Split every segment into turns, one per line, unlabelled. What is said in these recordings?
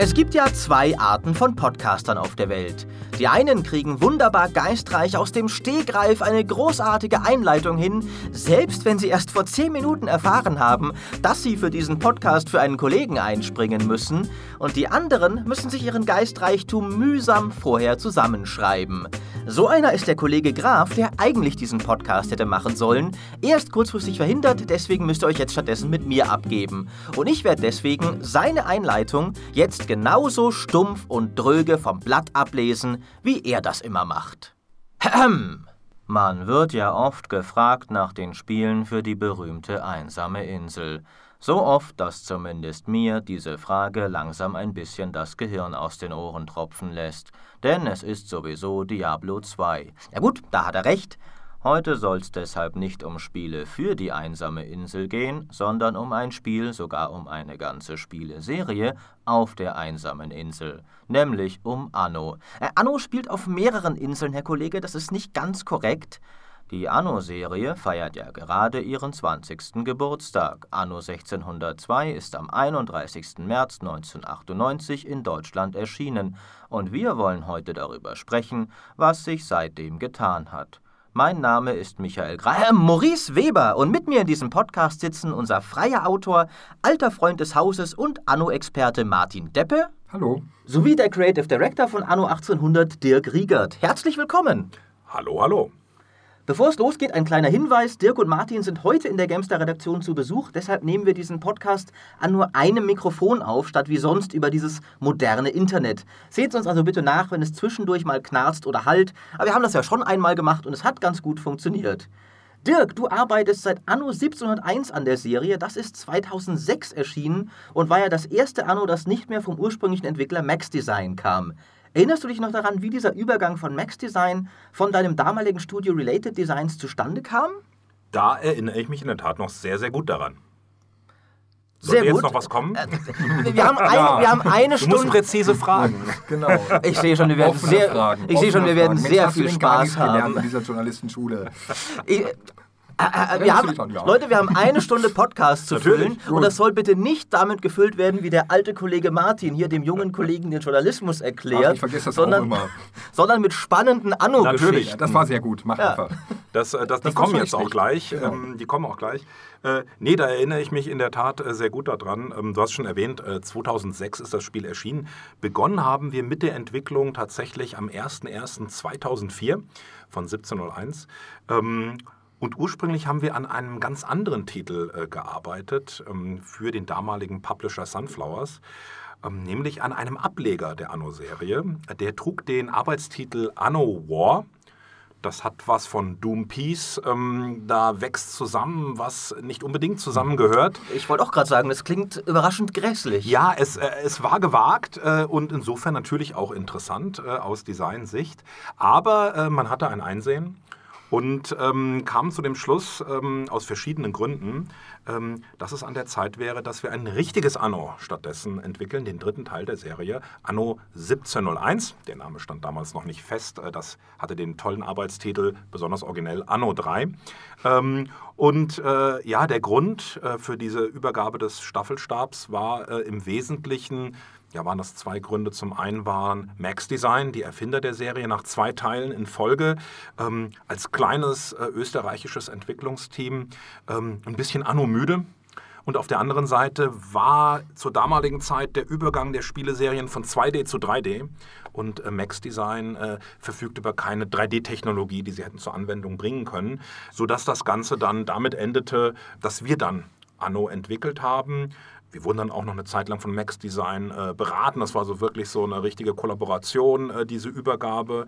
Es gibt ja zwei Arten von Podcastern auf der Welt. Die einen kriegen wunderbar geistreich aus dem Stegreif eine großartige Einleitung hin, selbst wenn sie erst vor 10 Minuten erfahren haben, dass sie für diesen Podcast für einen Kollegen einspringen müssen, und die anderen müssen sich ihren Geistreichtum mühsam vorher zusammenschreiben. So einer ist der Kollege Graf, der eigentlich diesen Podcast hätte machen sollen. Er ist kurzfristig verhindert, deswegen müsst ihr euch jetzt stattdessen mit mir abgeben. Und ich werde deswegen seine Einleitung jetzt genauso stumpf und dröge vom Blatt ablesen, wie er das immer macht. Ahem. Man wird ja oft gefragt nach den Spielen für die berühmte einsame Insel. So oft, dass zumindest mir diese Frage langsam ein bisschen das Gehirn aus den Ohren tropfen lässt. Denn es ist sowieso Diablo 2. Ja gut, da hat er recht. Heute soll's deshalb nicht um Spiele für die einsame Insel gehen, sondern um ein Spiel, sogar um eine ganze Spieleserie auf der einsamen Insel, nämlich um Anno. Äh, Anno spielt auf mehreren Inseln, Herr Kollege, das ist nicht ganz korrekt. Die Anno-Serie feiert ja gerade ihren 20. Geburtstag. Anno 1602 ist am 31. März 1998 in Deutschland erschienen und wir wollen heute darüber sprechen, was sich seitdem getan hat. Mein Name ist Michael Gra äh, Maurice Weber und mit mir in diesem Podcast sitzen unser freier Autor, alter Freund des Hauses und Anno-Experte Martin Deppe.
Hallo.
Sowie der Creative Director von Anno 1800, Dirk Riegert. Herzlich willkommen.
Hallo, hallo.
Bevor es losgeht, ein kleiner Hinweis. Dirk und Martin sind heute in der Gamestar-Redaktion zu Besuch. Deshalb nehmen wir diesen Podcast an nur einem Mikrofon auf, statt wie sonst über dieses moderne Internet. Seht uns also bitte nach, wenn es zwischendurch mal knarzt oder halt. Aber wir haben das ja schon einmal gemacht und es hat ganz gut funktioniert. Dirk, du arbeitest seit Anno 1701 an der Serie. Das ist 2006 erschienen und war ja das erste Anno, das nicht mehr vom ursprünglichen Entwickler Max Design kam. Erinnerst du dich noch daran, wie dieser Übergang von Max Design von deinem damaligen Studio Related Designs zustande kam?
Da erinnere ich mich in der Tat noch sehr, sehr gut daran.
Soll
jetzt
gut.
noch was kommen?
Äh, wir, haben ein, wir haben eine
Du musst
Stunde.
präzise fragen.
Genau.
Ich sehe schon, wir werden
Offene
sehr,
Fragen,
ich sehe schon, wir werden
Fragen.
sehr
Mensch, du
viel Spaß haben.
in dieser Journalistenschule.
Ich, äh, äh, wir haben. Leute, wir haben eine Stunde Podcast zu
Natürlich.
füllen und das soll bitte nicht damit gefüllt werden, wie der alte Kollege Martin hier dem jungen Kollegen den Journalismus erklärt,
Ach, ich vergesse das
sondern,
auch immer.
sondern mit spannenden
Natürlich.
Anno-Geschichten.
Ja, das war sehr gut. Mach
Ja.
einfach.
Das, äh, das, die
Das
kommen jetzt auch gleich.
Genau.
Ähm, die kommen auch gleich. Äh, nee, da erinnere ich mich in der Tat äh, sehr gut daran. Ähm, du hast schon erwähnt, äh, 2006 ist das Spiel erschienen. Begonnen haben wir mit der Entwicklung tatsächlich am 01.01.2004 von 1701. Ähm, und ursprünglich haben wir an einem ganz anderen Titel äh, gearbeitet ähm, für den damaligen Publisher Sunflowers, ähm, nämlich an einem Ableger der Anno-Serie. Der trug den Arbeitstitel Anno War. Das hat was von Doom Peace. Ähm, da wächst zusammen, was nicht unbedingt zusammengehört.
Ich wollte auch gerade sagen, das klingt überraschend grässlich.
Ja, es, äh, es war gewagt äh, und insofern natürlich auch interessant äh, aus Designsicht. Aber äh, man hatte ein Einsehen und ähm, kam zu dem Schluss ähm, aus verschiedenen Gründen, ähm, dass es an der Zeit wäre, dass wir ein richtiges Anno stattdessen entwickeln, den dritten Teil der Serie, Anno 1701. Der Name stand damals noch nicht fest. Äh, das hatte den tollen Arbeitstitel, besonders originell, Anno 3. Ähm, und äh, ja, der Grund äh, für diese Übergabe des Staffelstabs war äh, im Wesentlichen ja, waren das zwei Gründe. Zum einen waren Max Design, die Erfinder der Serie, nach zwei Teilen in Folge ähm, als kleines äh, österreichisches Entwicklungsteam ähm, ein bisschen anno-müde. Und auf der anderen Seite war zur damaligen Zeit der Übergang der Spieleserien von 2D zu 3D. Und äh, Max Design äh, verfügt über keine 3D-Technologie, die sie hätten zur Anwendung bringen können, sodass das Ganze dann damit endete, dass wir dann Anno entwickelt haben. Wir wurden dann auch noch eine Zeit lang von Max Design äh, beraten. Das war so wirklich so eine richtige Kollaboration, äh, diese Übergabe.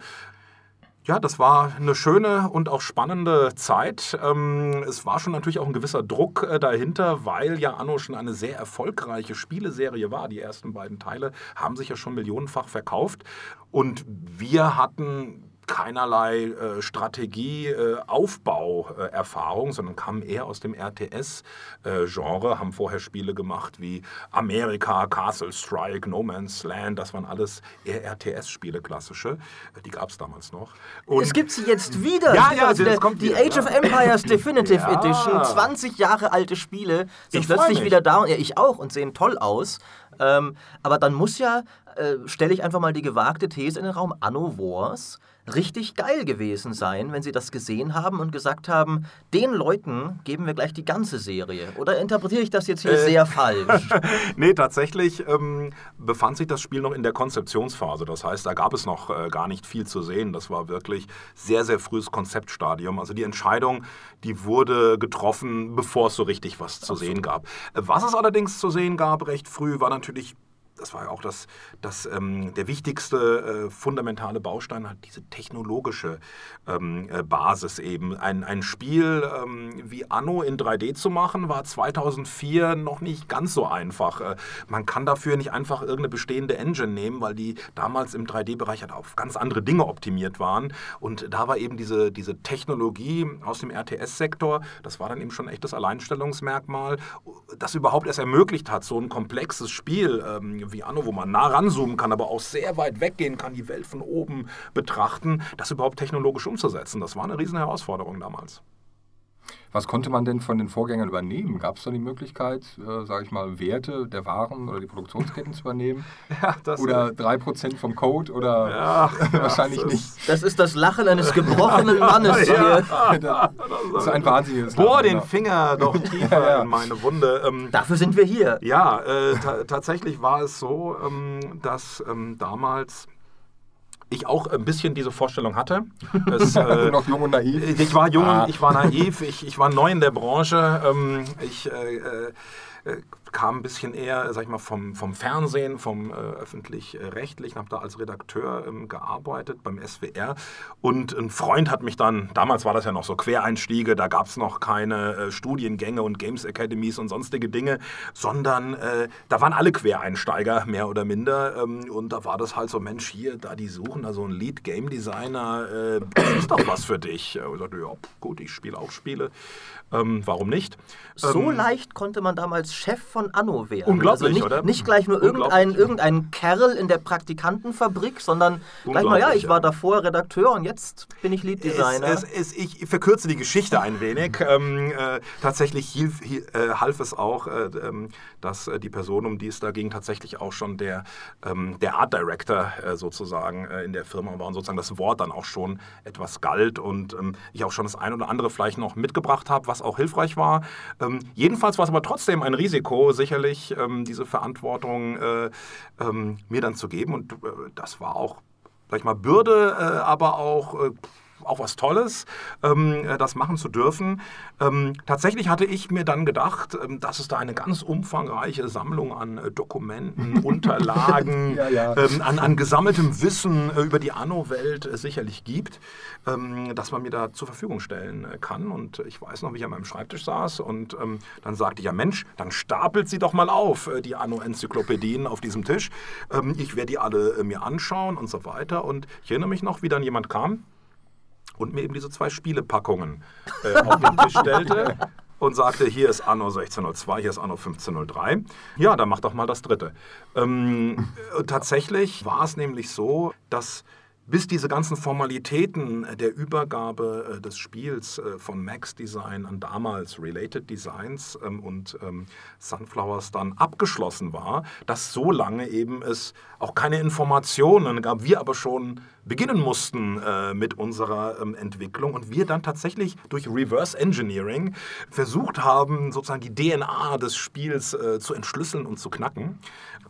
Ja, das war eine schöne und auch spannende Zeit. Ähm, es war schon natürlich auch ein gewisser Druck äh, dahinter, weil ja Anno schon eine sehr erfolgreiche Spieleserie war. Die ersten beiden Teile haben sich ja schon millionenfach verkauft. Und wir hatten keinerlei äh, Strategie-Aufbau-Erfahrung, äh, sondern kamen eher aus dem RTS-Genre, haben vorher Spiele gemacht wie Amerika, Castle Strike, No Man's Land, das waren alles eher RTS-Spiele, klassische. Äh, die gab es damals noch.
Und es gibt sie jetzt wieder.
Ja, ja,
also der,
kommt
die
wieder,
Age
ja.
of Empires Definitive
Ja.
Edition, 20 Jahre alte Spiele, sind
Ich
plötzlich
mich.
wieder da. Ja, ich auch und sehen toll aus. Ähm, aber dann muss ja, äh, stelle ich einfach mal die gewagte These in den Raum, Anno Wars richtig geil gewesen sein, wenn sie das gesehen haben und gesagt haben, den Leuten geben wir gleich die ganze Serie. Oder interpretiere ich das jetzt hier
Äh.
sehr falsch?
Nee, tatsächlich ähm, befand sich das Spiel noch in der Konzeptionsphase. Das heißt, da gab es noch äh, gar nicht viel zu sehen. Das war wirklich sehr, sehr frühes Konzeptstadium. Also die Entscheidung, die wurde getroffen, bevor es so richtig was zu sehen gab. Äh, Was es allerdings zu sehen gab recht früh, war natürlich das war ja auch das, das, ähm, der wichtigste äh, fundamentale Baustein, halt diese technologische ähm, äh, Basis eben. Ein, ein Spiel ähm, wie Anno in 3D zu machen, war 2004 noch nicht ganz so einfach. Äh, man kann dafür nicht einfach irgendeine bestehende Engine nehmen, weil die damals im 3D-Bereich halt auf ganz andere Dinge optimiert waren. Und da war eben diese, diese Technologie aus dem RTS-Sektor, das war dann eben schon ein echtes Alleinstellungsmerkmal, das überhaupt erst ermöglicht hat, so ein komplexes Spiel ähm, wie Anno, wo man nah ranzoomen kann, aber auch sehr weit weggehen kann, die Welt von oben betrachten, das überhaupt technologisch umzusetzen. Das war eine riesen Herausforderung damals.
Was konnte man denn von den Vorgängern übernehmen? Gab es da die Möglichkeit, äh, sage ich mal, Werte der Waren oder die Produktionsketten zu übernehmen?
Ja, das
Oder 3% vom Code? Oder
Ja,
wahrscheinlich
das
nicht.
Das ist das Lachen eines gebrochenen Mannes hier.
Das ist ein wahnsinniges
Bohr
Lachen,
den
ja.
Finger doch tiefer
Ja, ja.
in meine Wunde. Ähm,
Dafür sind wir hier.
Ja, äh, ta tatsächlich war es so, ähm, dass ähm, damals ich auch ein bisschen diese Vorstellung hatte. Es, äh,
noch jung und naiv.
ich war jung,
Ah.
ich war naiv, ich, ich war neu in der Branche. Ähm, ich äh, äh, äh, kam ein bisschen eher, sag ich mal, vom, vom Fernsehen, vom äh, öffentlich-rechtlichen, habe da als Redakteur ähm, gearbeitet beim SWR. Und ein Freund hat mich dann, damals war das ja noch so Quereinstiege, da gab es noch keine äh, Studiengänge und Games Academies und sonstige Dinge, sondern äh, da waren alle Quereinsteiger, mehr oder minder. Ähm, und da war das halt so, Mensch, hier, da die suchen da so einen Lead-Game-Designer, äh, das ist doch was für dich. Äh, Ich sagte, ja, gut, ich spiele auch Spiele. Ähm, warum nicht?
So
Ähm,
leicht konnte man damals Chef von Anno werden.
Unglaublich,
also nicht,
oder?
Nicht gleich nur irgendein, irgendein Kerl in der Praktikantenfabrik, sondern gleich mal, ja, ich war davor Redakteur und jetzt bin ich Lead Designer.
Es, es, es, ich verkürze die Geschichte ein wenig. Ähm, äh, tatsächlich hilf, hi- äh, half es auch, äh, ähm, dass äh, die Person, um die es da ging, tatsächlich auch schon der, ähm, der Art Director äh, sozusagen äh, in der Firma war und sozusagen das Wort dann auch schon etwas galt und ähm, ich auch schon das ein oder andere vielleicht noch mitgebracht habe, was auch hilfreich war. Jedenfalls war es aber trotzdem ein Risiko, sicherlich ähm, diese Verantwortung äh, ähm, mir dann zu geben. Und äh, das war auch sag ich mal, Bürde, äh, aber auch, äh, auch was Tolles, ähm, äh, das machen zu dürfen. Ähm, tatsächlich hatte ich mir dann gedacht, ähm, dass es da eine ganz umfangreiche Sammlung an äh, Dokumenten, Unterlagen,
Ja, ja.
Ähm, an, an gesammeltem Wissen äh, über die Anno-Welt sicherlich gibt, ähm, dass man mir da zur Verfügung stellen kann. Und ich weiß noch, wie ich an meinem Schreibtisch saß und ähm, dann sagte ich, ja Mensch, dann stapelt sie doch mal auf, die Anno-Enzyklopädien auf diesem Tisch. Ich werde die alle mir anschauen und so weiter. Und ich erinnere mich noch, wie dann jemand kam und mir eben diese zwei Spielepackungen äh, auf den Tisch stellte und sagte, hier ist Anno 1602, hier ist Anno 1503. Ja, dann mach doch mal das dritte. Ähm, äh, tatsächlich war es nämlich so, dass bis diese ganzen Formalitäten der Übergabe äh, des Spiels äh, von Max Design an damals Related Designs ähm, und ähm, Sunflowers dann abgeschlossen war, dass so lange eben es auch keine Informationen gab, wir aber schon beginnen mussten äh, mit unserer ähm, Entwicklung und wir dann tatsächlich durch Reverse Engineering versucht haben, sozusagen die DNA des Spiels äh, zu entschlüsseln und zu knacken.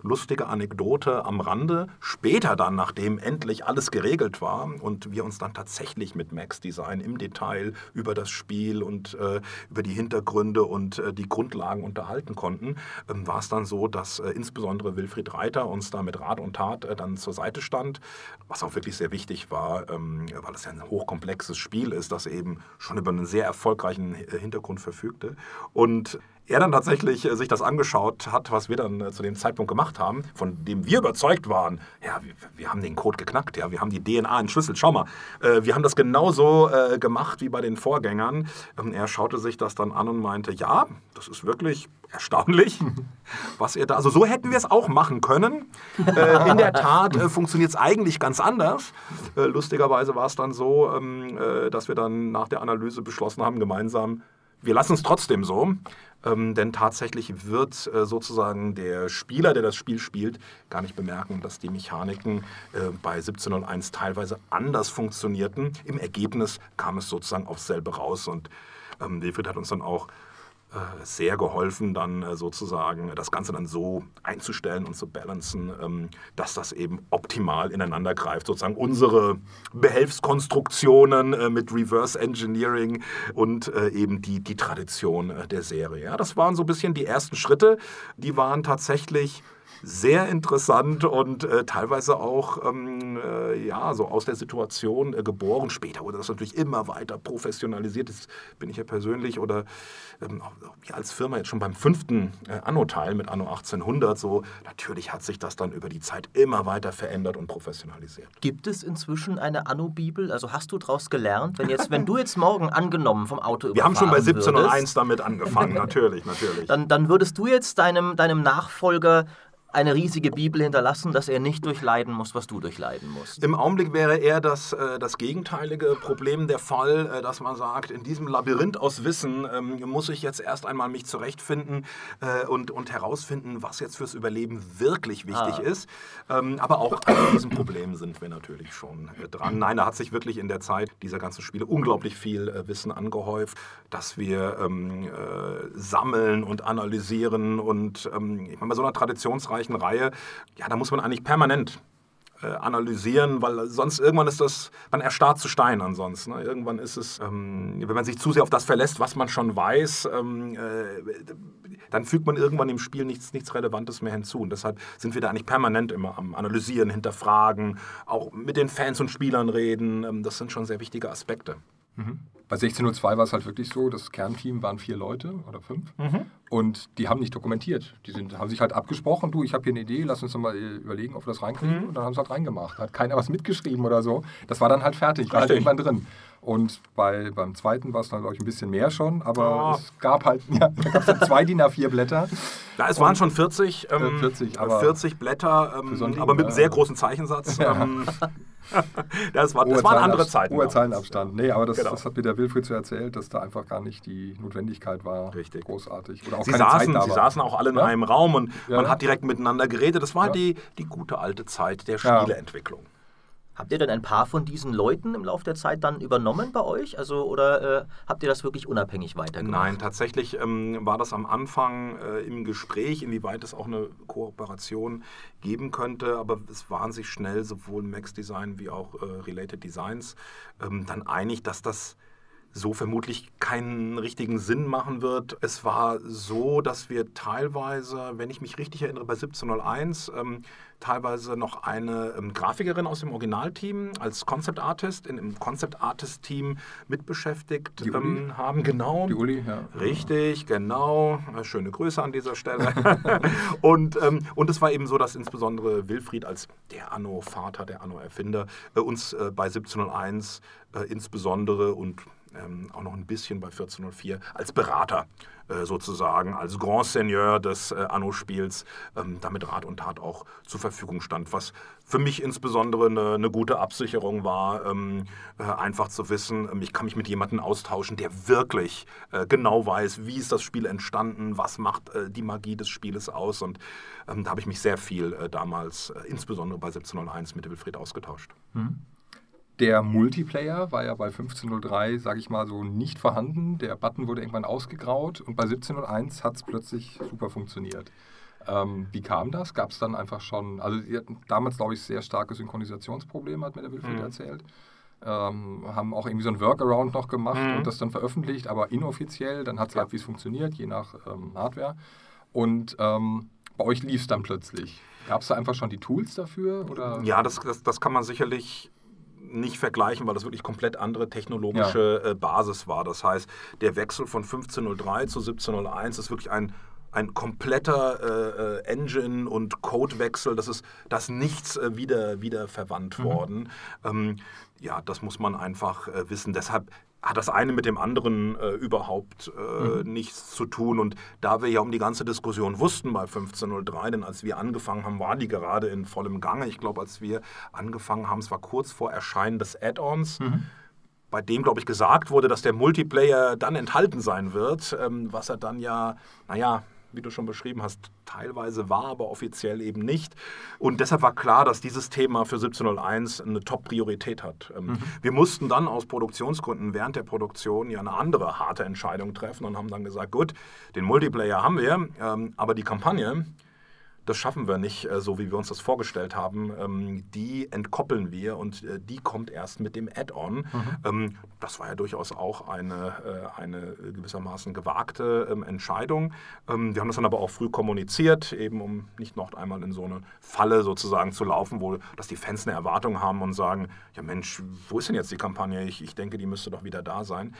Lustige Anekdote am Rande. Später dann, nachdem endlich alles geregelt war und wir uns dann tatsächlich mit Max Design im Detail über das Spiel und äh, über die Hintergründe und äh, die Grundlagen unterhalten konnten, ähm, war es dann so, dass äh, insbesondere Wilfried Reiter uns da mit Rat und Tat äh, dann zur Seite stand, was auch wirklich sehr wichtig war, ähm, weil es ja ein hochkomplexes Spiel ist, das eben schon über einen sehr erfolgreichen äh, Hintergrund verfügte. Und er dann tatsächlich äh, sich das angeschaut hat, was wir dann äh, zu dem Zeitpunkt gemacht haben, von dem wir überzeugt waren, ja, wir, wir haben den Code geknackt, ja, wir haben die DNA entschlüsselt. Schau mal, äh, wir haben das genauso äh, gemacht wie bei den Vorgängern. Ähm, er schaute sich das dann an und meinte, ja, das ist wirklich erstaunlich, was er da. Also so hätten wir es auch machen können. Äh, in der Tat äh, funktioniert es eigentlich ganz anders. Lustigerweise war es dann so, ähm, äh, dass wir dann nach der Analyse beschlossen haben, gemeinsam, wir lassen es trotzdem so. Ähm, denn tatsächlich wird äh, sozusagen der Spieler, der das Spiel spielt, gar nicht bemerken, dass die Mechaniken äh, bei 1701 teilweise anders funktionierten. Im Ergebnis kam es sozusagen aufs selbe raus und ähm, Wilfried hat uns dann auch sehr geholfen, dann äh, sozusagen das Ganze dann so einzustellen und zu balancen, ähm, dass das eben optimal ineinander greift. Sozusagen unsere Behelfskonstruktionen äh, mit Reverse Engineering und eben die, die Tradition der Serie. Ja, das waren so ein bisschen die ersten Schritte. Die waren tatsächlich sehr interessant und äh, teilweise auch ähm, äh, ja, so aus der Situation äh, geboren. Später wurde das natürlich immer weiter professionalisiert. Das bin ich ja persönlich oder ähm, ja, als Firma jetzt schon beim fünften äh, Anno-Teil mit Anno 1800 so. Natürlich hat sich das dann über die Zeit immer weiter verändert und professionalisiert.
Gibt es inzwischen eine Anno-Bibel? Also hast du daraus gelernt? Wenn, jetzt, wenn du jetzt morgen angenommen vom Auto
Wir haben schon bei 1701 damit angefangen, natürlich, natürlich.
Dann, dann würdest du jetzt deinem, deinem Nachfolger eine riesige Bibel hinterlassen, dass er nicht durchleiden muss, was du durchleiden musst.
Im Augenblick wäre eher das, äh, das gegenteilige Problem der Fall, äh, dass man sagt, in diesem Labyrinth aus Wissen ähm, muss ich jetzt erst einmal mich zurechtfinden äh, und, und herausfinden, was jetzt fürs Überleben wirklich wichtig ah. ist. Ähm, aber auch an diesem Problem sind wir natürlich schon dran. Nein, da hat sich wirklich in der Zeit dieser ganzen Spiele unglaublich viel Wissen angehäuft, dass wir ähm, äh, sammeln und analysieren und ähm, ich meine, bei so einer Traditionsreihe umfangreichen Reihe, ja, da muss man eigentlich permanent äh, analysieren, weil sonst irgendwann ist das, man erstarrt zu Stein ansonsten. Ne? Irgendwann ist es, ähm, wenn man sich zu sehr auf das verlässt, was man schon weiß, ähm, äh, dann fügt man irgendwann im Spiel nichts, nichts Relevantes mehr hinzu. Und deshalb sind wir da eigentlich permanent immer am Analysieren, Hinterfragen, auch mit den Fans und Spielern reden. Ähm, das sind schon sehr wichtige Aspekte.
Mhm. Bei 16.02 war es halt wirklich so, das Kernteam waren vier Leute oder fünf mhm. und die haben nicht dokumentiert. Die sind, haben sich halt abgesprochen, du, ich habe hier eine Idee, lass uns mal überlegen, ob wir das reinkriegen. Mhm. Und dann haben sie halt reingemacht. Hat keiner was mitgeschrieben oder so. Das war dann halt fertig, war halt irgendwann drin. Und bei, beim zweiten war es dann, glaube ich, ein bisschen mehr schon, aber oh. es gab halt, ja, zwei DIN A4 Blätter.
Ja, es waren schon 40, ähm, 40, aber 40 Blätter, ähm, aber mit einem sehr großen Zeichensatz. Ähm, das, war, das waren andere Zeiten.
Hoher Zeilenabstand. Nee, aber das, genau. das, hat mir der Wilfried so erzählt, dass da einfach gar nicht die Notwendigkeit war.
Richtig.
Großartig.
Oder auch sie, saßen, sie saßen auch alle in ja? einem Raum und ja. man hat direkt miteinander geredet. Das war ja. die, die gute alte Zeit der Spieleentwicklung.
Habt ihr denn ein paar von diesen Leuten im Laufe der Zeit dann übernommen bei euch? Also, oder äh, habt ihr das wirklich unabhängig weitergemacht?
Nein, tatsächlich ähm, war das am Anfang äh, im Gespräch, inwieweit es auch eine Kooperation geben könnte, aber es waren sich schnell sowohl Max Design wie auch äh, Related Designs ähm, dann einig, dass das so vermutlich keinen richtigen Sinn machen wird. Es war so, dass wir teilweise, wenn ich mich richtig erinnere, bei 1701 ähm, teilweise noch eine ähm, Grafikerin aus dem Originalteam als Concept Artist in, im Concept Artist Team mitbeschäftigt ähm, haben. Genau.
Die Uli, ja.
Richtig, genau. Äh, schöne Grüße an dieser Stelle. und, ähm, und es war eben so, dass insbesondere Wilfried als der Anno-Vater, der Anno-Erfinder, äh, uns äh, bei 1701 äh, insbesondere und ähm, auch noch ein bisschen bei 1404 als Berater äh, sozusagen, als Grand Seigneur des äh, Anno-Spiels, ähm, damit Rat und Tat auch zur Verfügung stand, was für mich insbesondere eine, eine gute Absicherung war, ähm, äh, einfach zu wissen, ähm, ich kann mich mit jemandem austauschen, der wirklich äh, genau weiß, wie ist das Spiel entstanden, was macht äh, die Magie des Spieles aus und ähm, da habe ich mich sehr viel äh, damals, insbesondere bei 1701 mit Wilfried ausgetauscht. Mhm.
Der Multiplayer war ja bei 15.03, sage ich mal so, nicht vorhanden. Der Button wurde irgendwann ausgegraut und bei 17.01 hat es plötzlich super funktioniert. Ähm, wie kam das? Gab es dann einfach schon, also sie hatten damals, glaube ich, sehr starke Synchronisationsprobleme, hat mir der Wilfried mhm. erzählt. Ähm, haben auch irgendwie so ein Workaround noch gemacht mhm. und das dann veröffentlicht, aber inoffiziell. Dann hat es ja. halt, wie es funktioniert, je nach ähm, Hardware. Und ähm, bei euch lief es dann plötzlich. Gab es da einfach schon die Tools dafür? Oder?
Ja, das, das, das kann man sicherlich nicht vergleichen, weil das wirklich komplett andere technologische ja. äh, Basis war. Das heißt, der Wechsel von 1503 zu 1701 ist wirklich ein ein kompletter äh, äh, Engine- und Codewechsel, das ist das nichts äh, wieder, wieder verwandt mhm. worden. Ähm, ja, das muss man einfach äh, wissen. Deshalb hat das eine mit dem anderen äh, überhaupt äh, mhm. nichts zu tun. Und da wir ja um die ganze Diskussion wussten bei 1503, denn als wir angefangen haben, war die gerade in vollem Gange. Ich glaube, als wir angefangen haben, es war kurz vor Erscheinen des Add-ons. Mhm. Bei dem, glaube ich, gesagt wurde, dass der Multiplayer dann enthalten sein wird, ähm, was er dann ja, naja, wie du schon beschrieben hast, teilweise war, aber offiziell eben nicht. Und deshalb war klar, dass dieses Thema für 1701 eine Top-Priorität hat. Ähm, mhm. Wir mussten dann aus Produktionsgründen während der Produktion ja eine andere harte Entscheidung treffen und haben dann gesagt, gut, den Multiplayer haben wir, ähm, aber die Kampagne, das schaffen wir nicht äh, so, wie wir uns das vorgestellt haben. Ähm, die entkoppeln wir und äh, die kommt erst mit dem Add-on. Mhm. Ähm, das war ja durchaus auch eine, äh, eine gewissermaßen gewagte ähm, Entscheidung. Wir haben das dann aber auch früh kommuniziert, eben um nicht noch einmal in so eine Falle sozusagen zu laufen, wo dass die Fans eine Erwartung haben und sagen, ja Mensch, wo ist denn jetzt die Kampagne? Ich, ich denke, die müsste doch wieder da sein.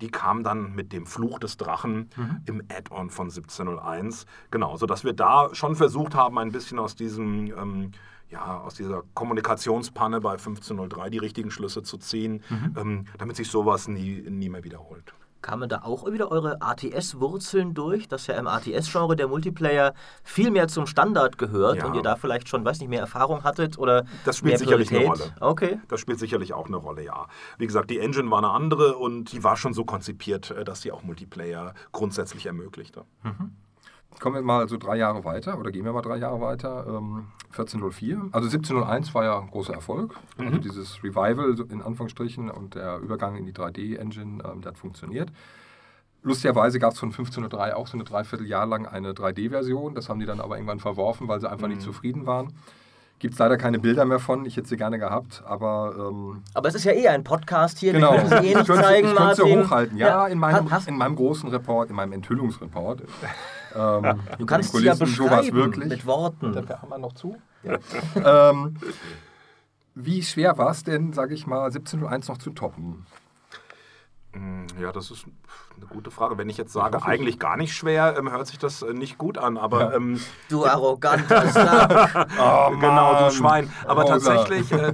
Die kam dann mit dem Fluch des Drachen mhm. im Add-on von 1701. Genau, sodass wir da schon versucht haben, ein bisschen aus diesem ähm, ja, aus dieser Kommunikationspanne bei 1503 die richtigen Schlüsse zu ziehen, mhm. ähm, damit sich sowas nie, nie mehr wiederholt.
Kamen da auch wieder eure ATS-Wurzeln durch, dass ja im ATS-Genre der Multiplayer viel mehr zum Standard gehört ja. und ihr da vielleicht schon, weiß nicht, mehr Erfahrung hattet oder
Das spielt sicherlich eine Rolle.
Okay.
Das spielt sicherlich auch eine Rolle, ja. Wie gesagt, die Engine war eine andere und die war schon so konzipiert, äh, dass sie auch Multiplayer grundsätzlich ermöglichte. Mhm.
Kommen wir mal so drei Jahre weiter oder gehen wir mal drei Jahre weiter. Ähm, 1404, also 1701 war ja ein großer Erfolg. Also mhm. Also dieses Revival in Anführungsstrichen und der Übergang in die 3D-Engine, ähm, der hat funktioniert. Lustigerweise gab es von 1503 auch so eine Dreivierteljahr lang eine 3D-Version. Das haben die dann aber irgendwann verworfen, weil sie einfach mhm. nicht zufrieden waren. Gibt es leider keine Bilder mehr von. Ich hätte sie gerne gehabt, aber. Ähm,
aber es ist ja eh ein Podcast hier.
Genau. Wir können sie eh nicht zeigen, ich könnte sie hochhalten. Ja, ja, in, meinem, in meinem großen Report, in meinem Enthüllungsreport.
Ähm, du kannst es ja beschreiben mit Worten.
Da haben wir noch zu. Ja. ähm, wie schwer war es denn, sage ich mal, 1701 noch zu toppen?
Hm, ja, das ist eine gute Frage. Wenn ich jetzt sage, eigentlich gar nicht schwer, ähm, hört sich das äh, nicht gut an. Aber
ähm, du arroganter Sack.
oh, genau, du Schwein. Aber oh, tatsächlich, äh,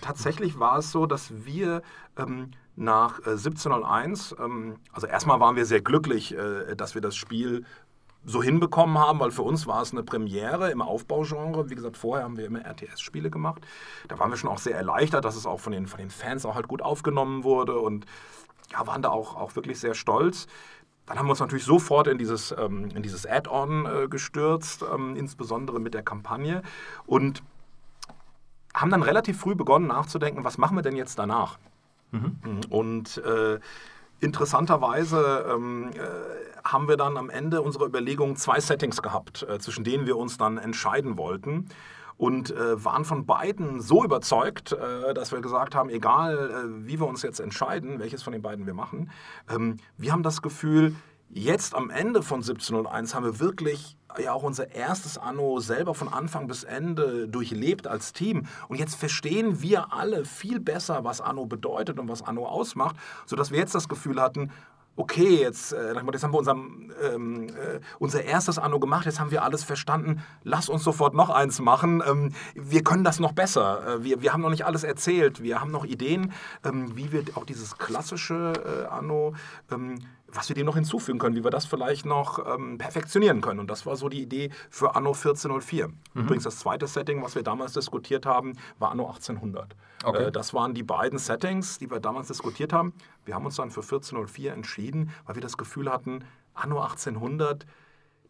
tatsächlich war es so, dass wir ähm, nach äh, 1701, ähm, also erstmal waren wir sehr glücklich, äh, dass wir das Spiel so hinbekommen haben, weil für uns war es eine Premiere im Aufbaugenre. Wie gesagt, vorher haben wir immer RTS-Spiele gemacht. Da waren wir schon auch sehr erleichtert, dass es auch von den, von den Fans auch halt gut aufgenommen wurde und ja, waren da auch, auch wirklich sehr stolz. Dann haben wir uns natürlich sofort in dieses, ähm, dieses Add-on äh, gestürzt, ähm, insbesondere mit der Kampagne und haben dann relativ früh begonnen nachzudenken, was machen wir denn jetzt danach? Mhm. Und äh, interessanterweise ähm, äh, haben wir dann am Ende unserer Überlegungen zwei Settings gehabt, äh, zwischen denen wir uns dann entscheiden wollten. Und äh, waren von beiden so überzeugt, äh, dass wir gesagt haben, egal äh, wie wir uns jetzt entscheiden, welches von den beiden wir machen, ähm, wir haben das Gefühl, jetzt am Ende von 1701 haben wir wirklich ja auch unser erstes Anno selber von Anfang bis Ende durchlebt als Team. Und jetzt verstehen wir alle viel besser, was Anno bedeutet und was Anno ausmacht, sodass wir jetzt das Gefühl hatten, okay, jetzt, äh, jetzt haben wir unser, ähm, äh, unser erstes Anno gemacht, jetzt haben wir alles verstanden, lass uns sofort noch eins machen. Ähm, wir können das noch besser. Äh, wir, wir haben noch nicht alles erzählt. Wir haben noch Ideen, ähm, wie wir auch dieses klassische äh, Anno ähm, was wir dem noch hinzufügen können, wie wir das vielleicht noch ähm, perfektionieren können. Und das war so die Idee für Anno 1404. Mhm. Übrigens das zweite Setting, was wir damals diskutiert haben, war Anno 1800. Okay. Äh, das waren die beiden Settings, die wir damals diskutiert haben. Wir haben uns dann für 1404 entschieden, weil wir das Gefühl hatten, Anno 1800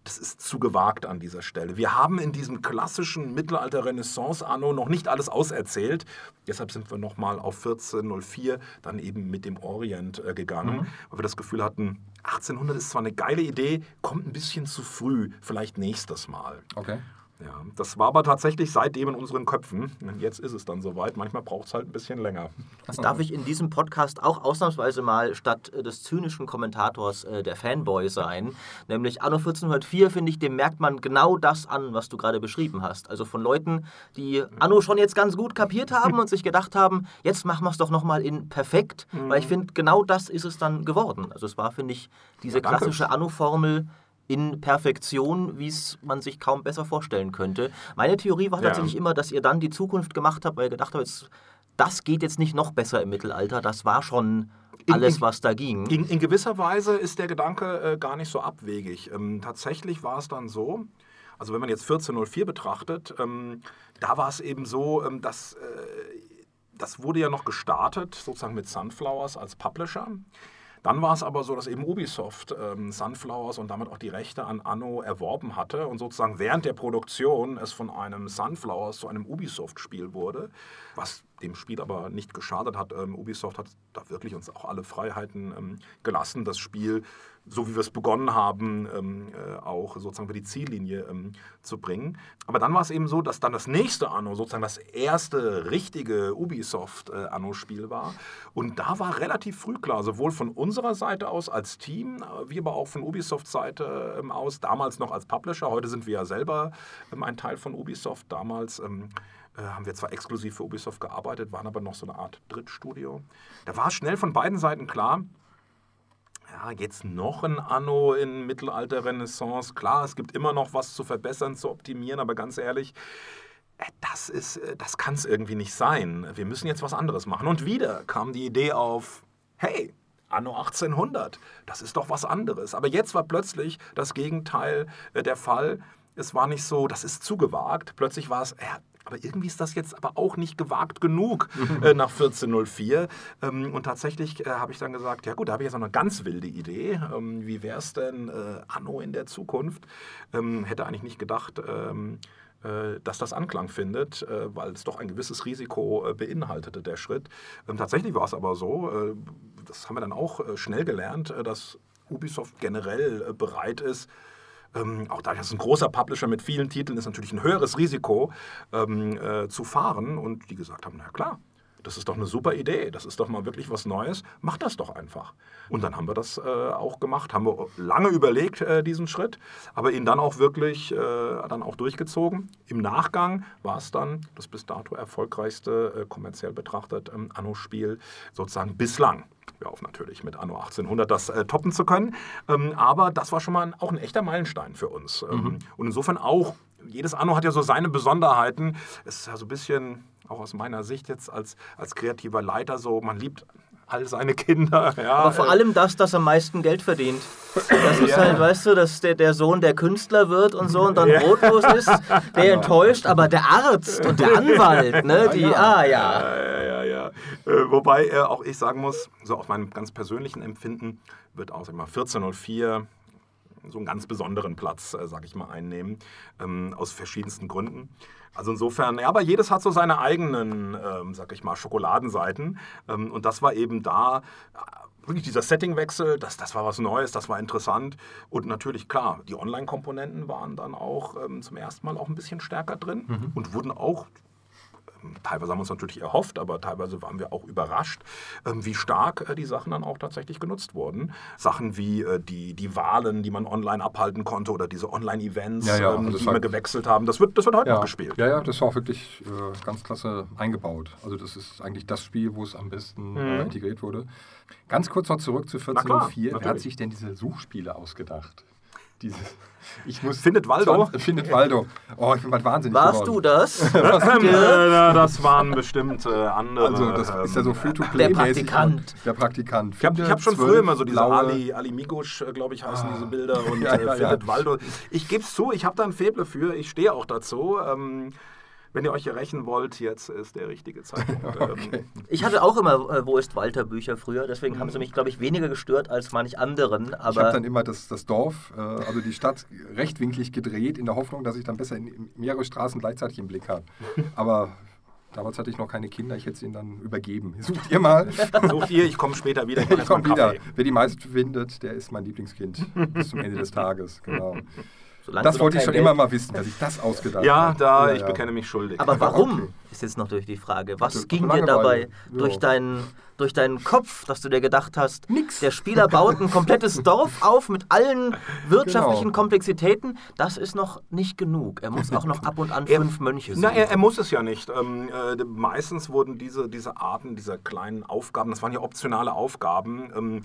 das ist zu gewagt an dieser Stelle. Wir haben in diesem klassischen Mittelalter-Renaissance-Anno noch nicht alles auserzählt. Deshalb sind wir nochmal auf 1404 dann eben mit dem Orient äh, gegangen, mhm. weil wir das Gefühl hatten, 1800 ist zwar eine geile Idee, kommt ein bisschen zu früh, vielleicht nächstes Mal.
Okay.
Ja, das war aber tatsächlich seitdem in unseren Köpfen. Jetzt ist es dann soweit. Manchmal braucht es halt ein bisschen länger.
Das darf ich in diesem Podcast auch ausnahmsweise mal statt äh, des zynischen Kommentators äh, der Fanboy sein. Nämlich Anno 1404, finde ich, dem merkt man genau das an, was du gerade beschrieben hast. Also von Leuten, die Anno schon jetzt ganz gut kapiert haben und sich gedacht haben, jetzt machen wir es doch nochmal in perfekt. Weil ich finde, genau das ist es dann geworden. Also es war, finde ich, diese
Ja,
klassische Anno-Formel in Perfektion, wie es man sich kaum besser vorstellen könnte. Meine Theorie war
Ja.
tatsächlich immer, dass ihr dann die Zukunft gemacht habt, weil ihr gedacht habt, jetzt, das geht jetzt nicht noch besser im Mittelalter. Das war schon
In-
alles,
in-
was da ging.
In, in gewisser Weise ist der Gedanke äh, gar nicht so abwegig. Ähm, tatsächlich war es dann so, also wenn man jetzt 1404 betrachtet, ähm, da war es eben so, ähm, dass äh, das wurde ja noch gestartet, sozusagen mit Sunflowers als Publisher. Dann war es aber so, dass eben Ubisoft ähm, Sunflowers und damit auch die Rechte an Anno erworben hatte und sozusagen während der Produktion es von einem Sunflowers zu einem Ubisoft-Spiel wurde, was dem Spiel aber nicht geschadet hat. Ähm, Ubisoft hat da wirklich uns auch alle Freiheiten ähm, gelassen, das Spiel, so wie wir es begonnen haben, ähm, äh, auch sozusagen über die Ziellinie ähm, zu bringen. Aber dann war es eben so, dass dann das nächste Anno sozusagen das erste richtige Ubisoft-Anno-Spiel war. Und da war relativ früh klar, sowohl von unserer Seite aus als Team, äh, wie aber auch von Ubisoft-Seite ähm, aus, damals noch als Publisher, heute sind wir ja selber ähm, ein Teil von Ubisoft, damals ähm, äh, haben wir zwar exklusiv für Ubisoft gearbeitet, waren aber noch so eine Art Drittstudio. Da war schnell von beiden Seiten klar, ja, jetzt noch ein Anno in Mittelalter-Renaissance. Klar, es gibt immer noch was zu verbessern, zu optimieren, aber ganz ehrlich, äh, das, äh, das kann es irgendwie nicht sein. Wir müssen jetzt was anderes machen. Und wieder kam die Idee auf, hey, Anno 1800, das ist doch was anderes. Aber jetzt war plötzlich das Gegenteil äh, der Fall. Es war nicht so, das ist zu gewagt. Plötzlich war es, ja, aber irgendwie ist das jetzt aber auch nicht gewagt genug äh, nach 1404. Ähm, und tatsächlich äh, habe ich dann gesagt, ja gut, da habe ich jetzt noch eine ganz wilde Idee. Ähm, wie wäre es denn äh, Anno in der Zukunft? Ähm, hätte eigentlich nicht gedacht, ähm, äh, dass das Anklang findet, äh, weil es doch ein gewisses Risiko äh, beinhaltete, der Schritt. Ähm, Tatsächlich war es aber so, das haben wir dann auch schnell gelernt, dass Ubisoft generell bereit ist, ähm, auch da das ein großer Publisher mit vielen Titeln ist natürlich ein höheres Risiko ähm, äh, zu fahren und die gesagt haben, na klar, das ist doch eine super Idee, das ist doch mal wirklich was Neues, mach das doch einfach. Und dann haben wir das äh, auch gemacht, haben wir lange überlegt, äh, diesen Schritt, aber ihn dann auch wirklich äh, dann auch durchgezogen. Im Nachgang war es dann das bis dato erfolgreichste, äh, kommerziell betrachtet, ähm, Anno-Spiel sozusagen bislang. Wir hoffen natürlich mit Anno 1800 das äh, toppen zu können, ähm, aber das war schon mal ein, auch ein echter Meilenstein für uns. Ähm, Und insofern auch, jedes Anno hat ja so seine Besonderheiten. Es ist ja so ein bisschen, auch aus meiner Sicht jetzt als, als kreativer Leiter so, man liebt all seine Kinder. Ja,
Aber vor
äh,
allem das, das am meisten Geld verdient. Das ist
Ja.
halt, weißt du, dass der, der Sohn der Künstler wird und so und dann brotlos ist, der enttäuscht, aber der Arzt und der Anwalt, ne, die, ah ja.
Ja, ja, ja, ja. Äh, wobei äh, auch ich sagen muss, so aus meinem ganz persönlichen Empfinden wird auch sag mal, 1404 so einen ganz besonderen Platz, äh, sag ich mal, einnehmen, ähm, aus verschiedensten Gründen. Also insofern, ja, aber jedes hat so seine eigenen, ähm, sag ich mal, Schokoladenseiten. Ähm, und das war eben da äh, wirklich dieser Settingwechsel, das, das war was Neues, das war interessant. Und natürlich, klar, die Online-Komponenten waren dann auch ähm, zum ersten Mal auch ein bisschen stärker drin und wurden auch Teilweise haben wir uns natürlich erhofft, aber teilweise waren wir auch überrascht, ähm, wie stark äh, die Sachen dann auch tatsächlich genutzt wurden. Sachen wie äh, die, die Wahlen, die man online abhalten konnte oder diese Online-Events,
Ja, ja, also
die wir gewechselt haben, das wird, das wird heute
Ja,
noch gespielt.
ja, ja, das war auch wirklich äh, ganz klasse eingebaut. Also das ist eigentlich das Spiel, wo es am besten äh, integriert wurde. Ganz kurz noch zurück zu
Mhm. Na klar,
1404. Wer hat sich denn diese Suchspiele ausgedacht? Diese, ich muss
Findet Waldo?
20 findet Waldo. Oh, ich bin bald wahnsinnig
Warst du
geworden.
das?
Äh, das waren bestimmt äh, andere.
Also das ist ja so
ähm,
Free-to-Play.
Der Praktikant.
Der Praktikant.
Ich habe hab schon früher immer so diese
blaue-
Ali, Ali Migusch, äh, glaube ich, heißen diese Bilder und
Ja,
äh,
ja,
Findet
ja.
Waldo. Ich gebe es zu, ich habe da ein Faible für, ich stehe auch dazu. Ähm, wenn ihr euch rächen wollt, jetzt ist der richtige Zeitpunkt. ähm,
Ich hatte auch immer äh, Wo ist Walter Bücher früher, deswegen haben sie mich, glaube ich, weniger gestört als manch anderen.
Ich habe
Aber
dann immer das, das Dorf, äh, also die Stadt, rechtwinklig gedreht, in der Hoffnung, dass ich dann besser in, mehrere Straßen gleichzeitig im Blick habe. Aber damals hatte ich noch keine Kinder, ich hätte sie ihnen dann übergeben. Sucht ihr mal.
Sucht ihr, ich komme später wieder.
Ich
mal
komme wieder. Wer die meisten findet, der ist mein Lieblingskind bis zum Ende des Tages. Genau.
Solange
Das wollte ich schon immer
Geld-
mal wissen, dass ich das ausgedacht
Ja,
habe.
da, ich bekenne mich schuldig.
Aber warum,
Okay.
ist jetzt noch durch die Frage. Was
Also,
ging dir dabei
Ja.
durch, deinen, durch deinen Kopf, dass du dir gedacht hast,
Nix.
der Spieler baut ein komplettes Dorf auf mit allen wirtschaftlichen
Genau.
Komplexitäten? Das ist noch nicht genug. Er muss auch noch ab und an
Er-
fünf Mönche
Na,
suchen.
er, er muss es ja nicht. Ähm, äh, meistens wurden diese, diese Arten, diese kleinen Aufgaben, das waren ja optionale Aufgaben. Ähm,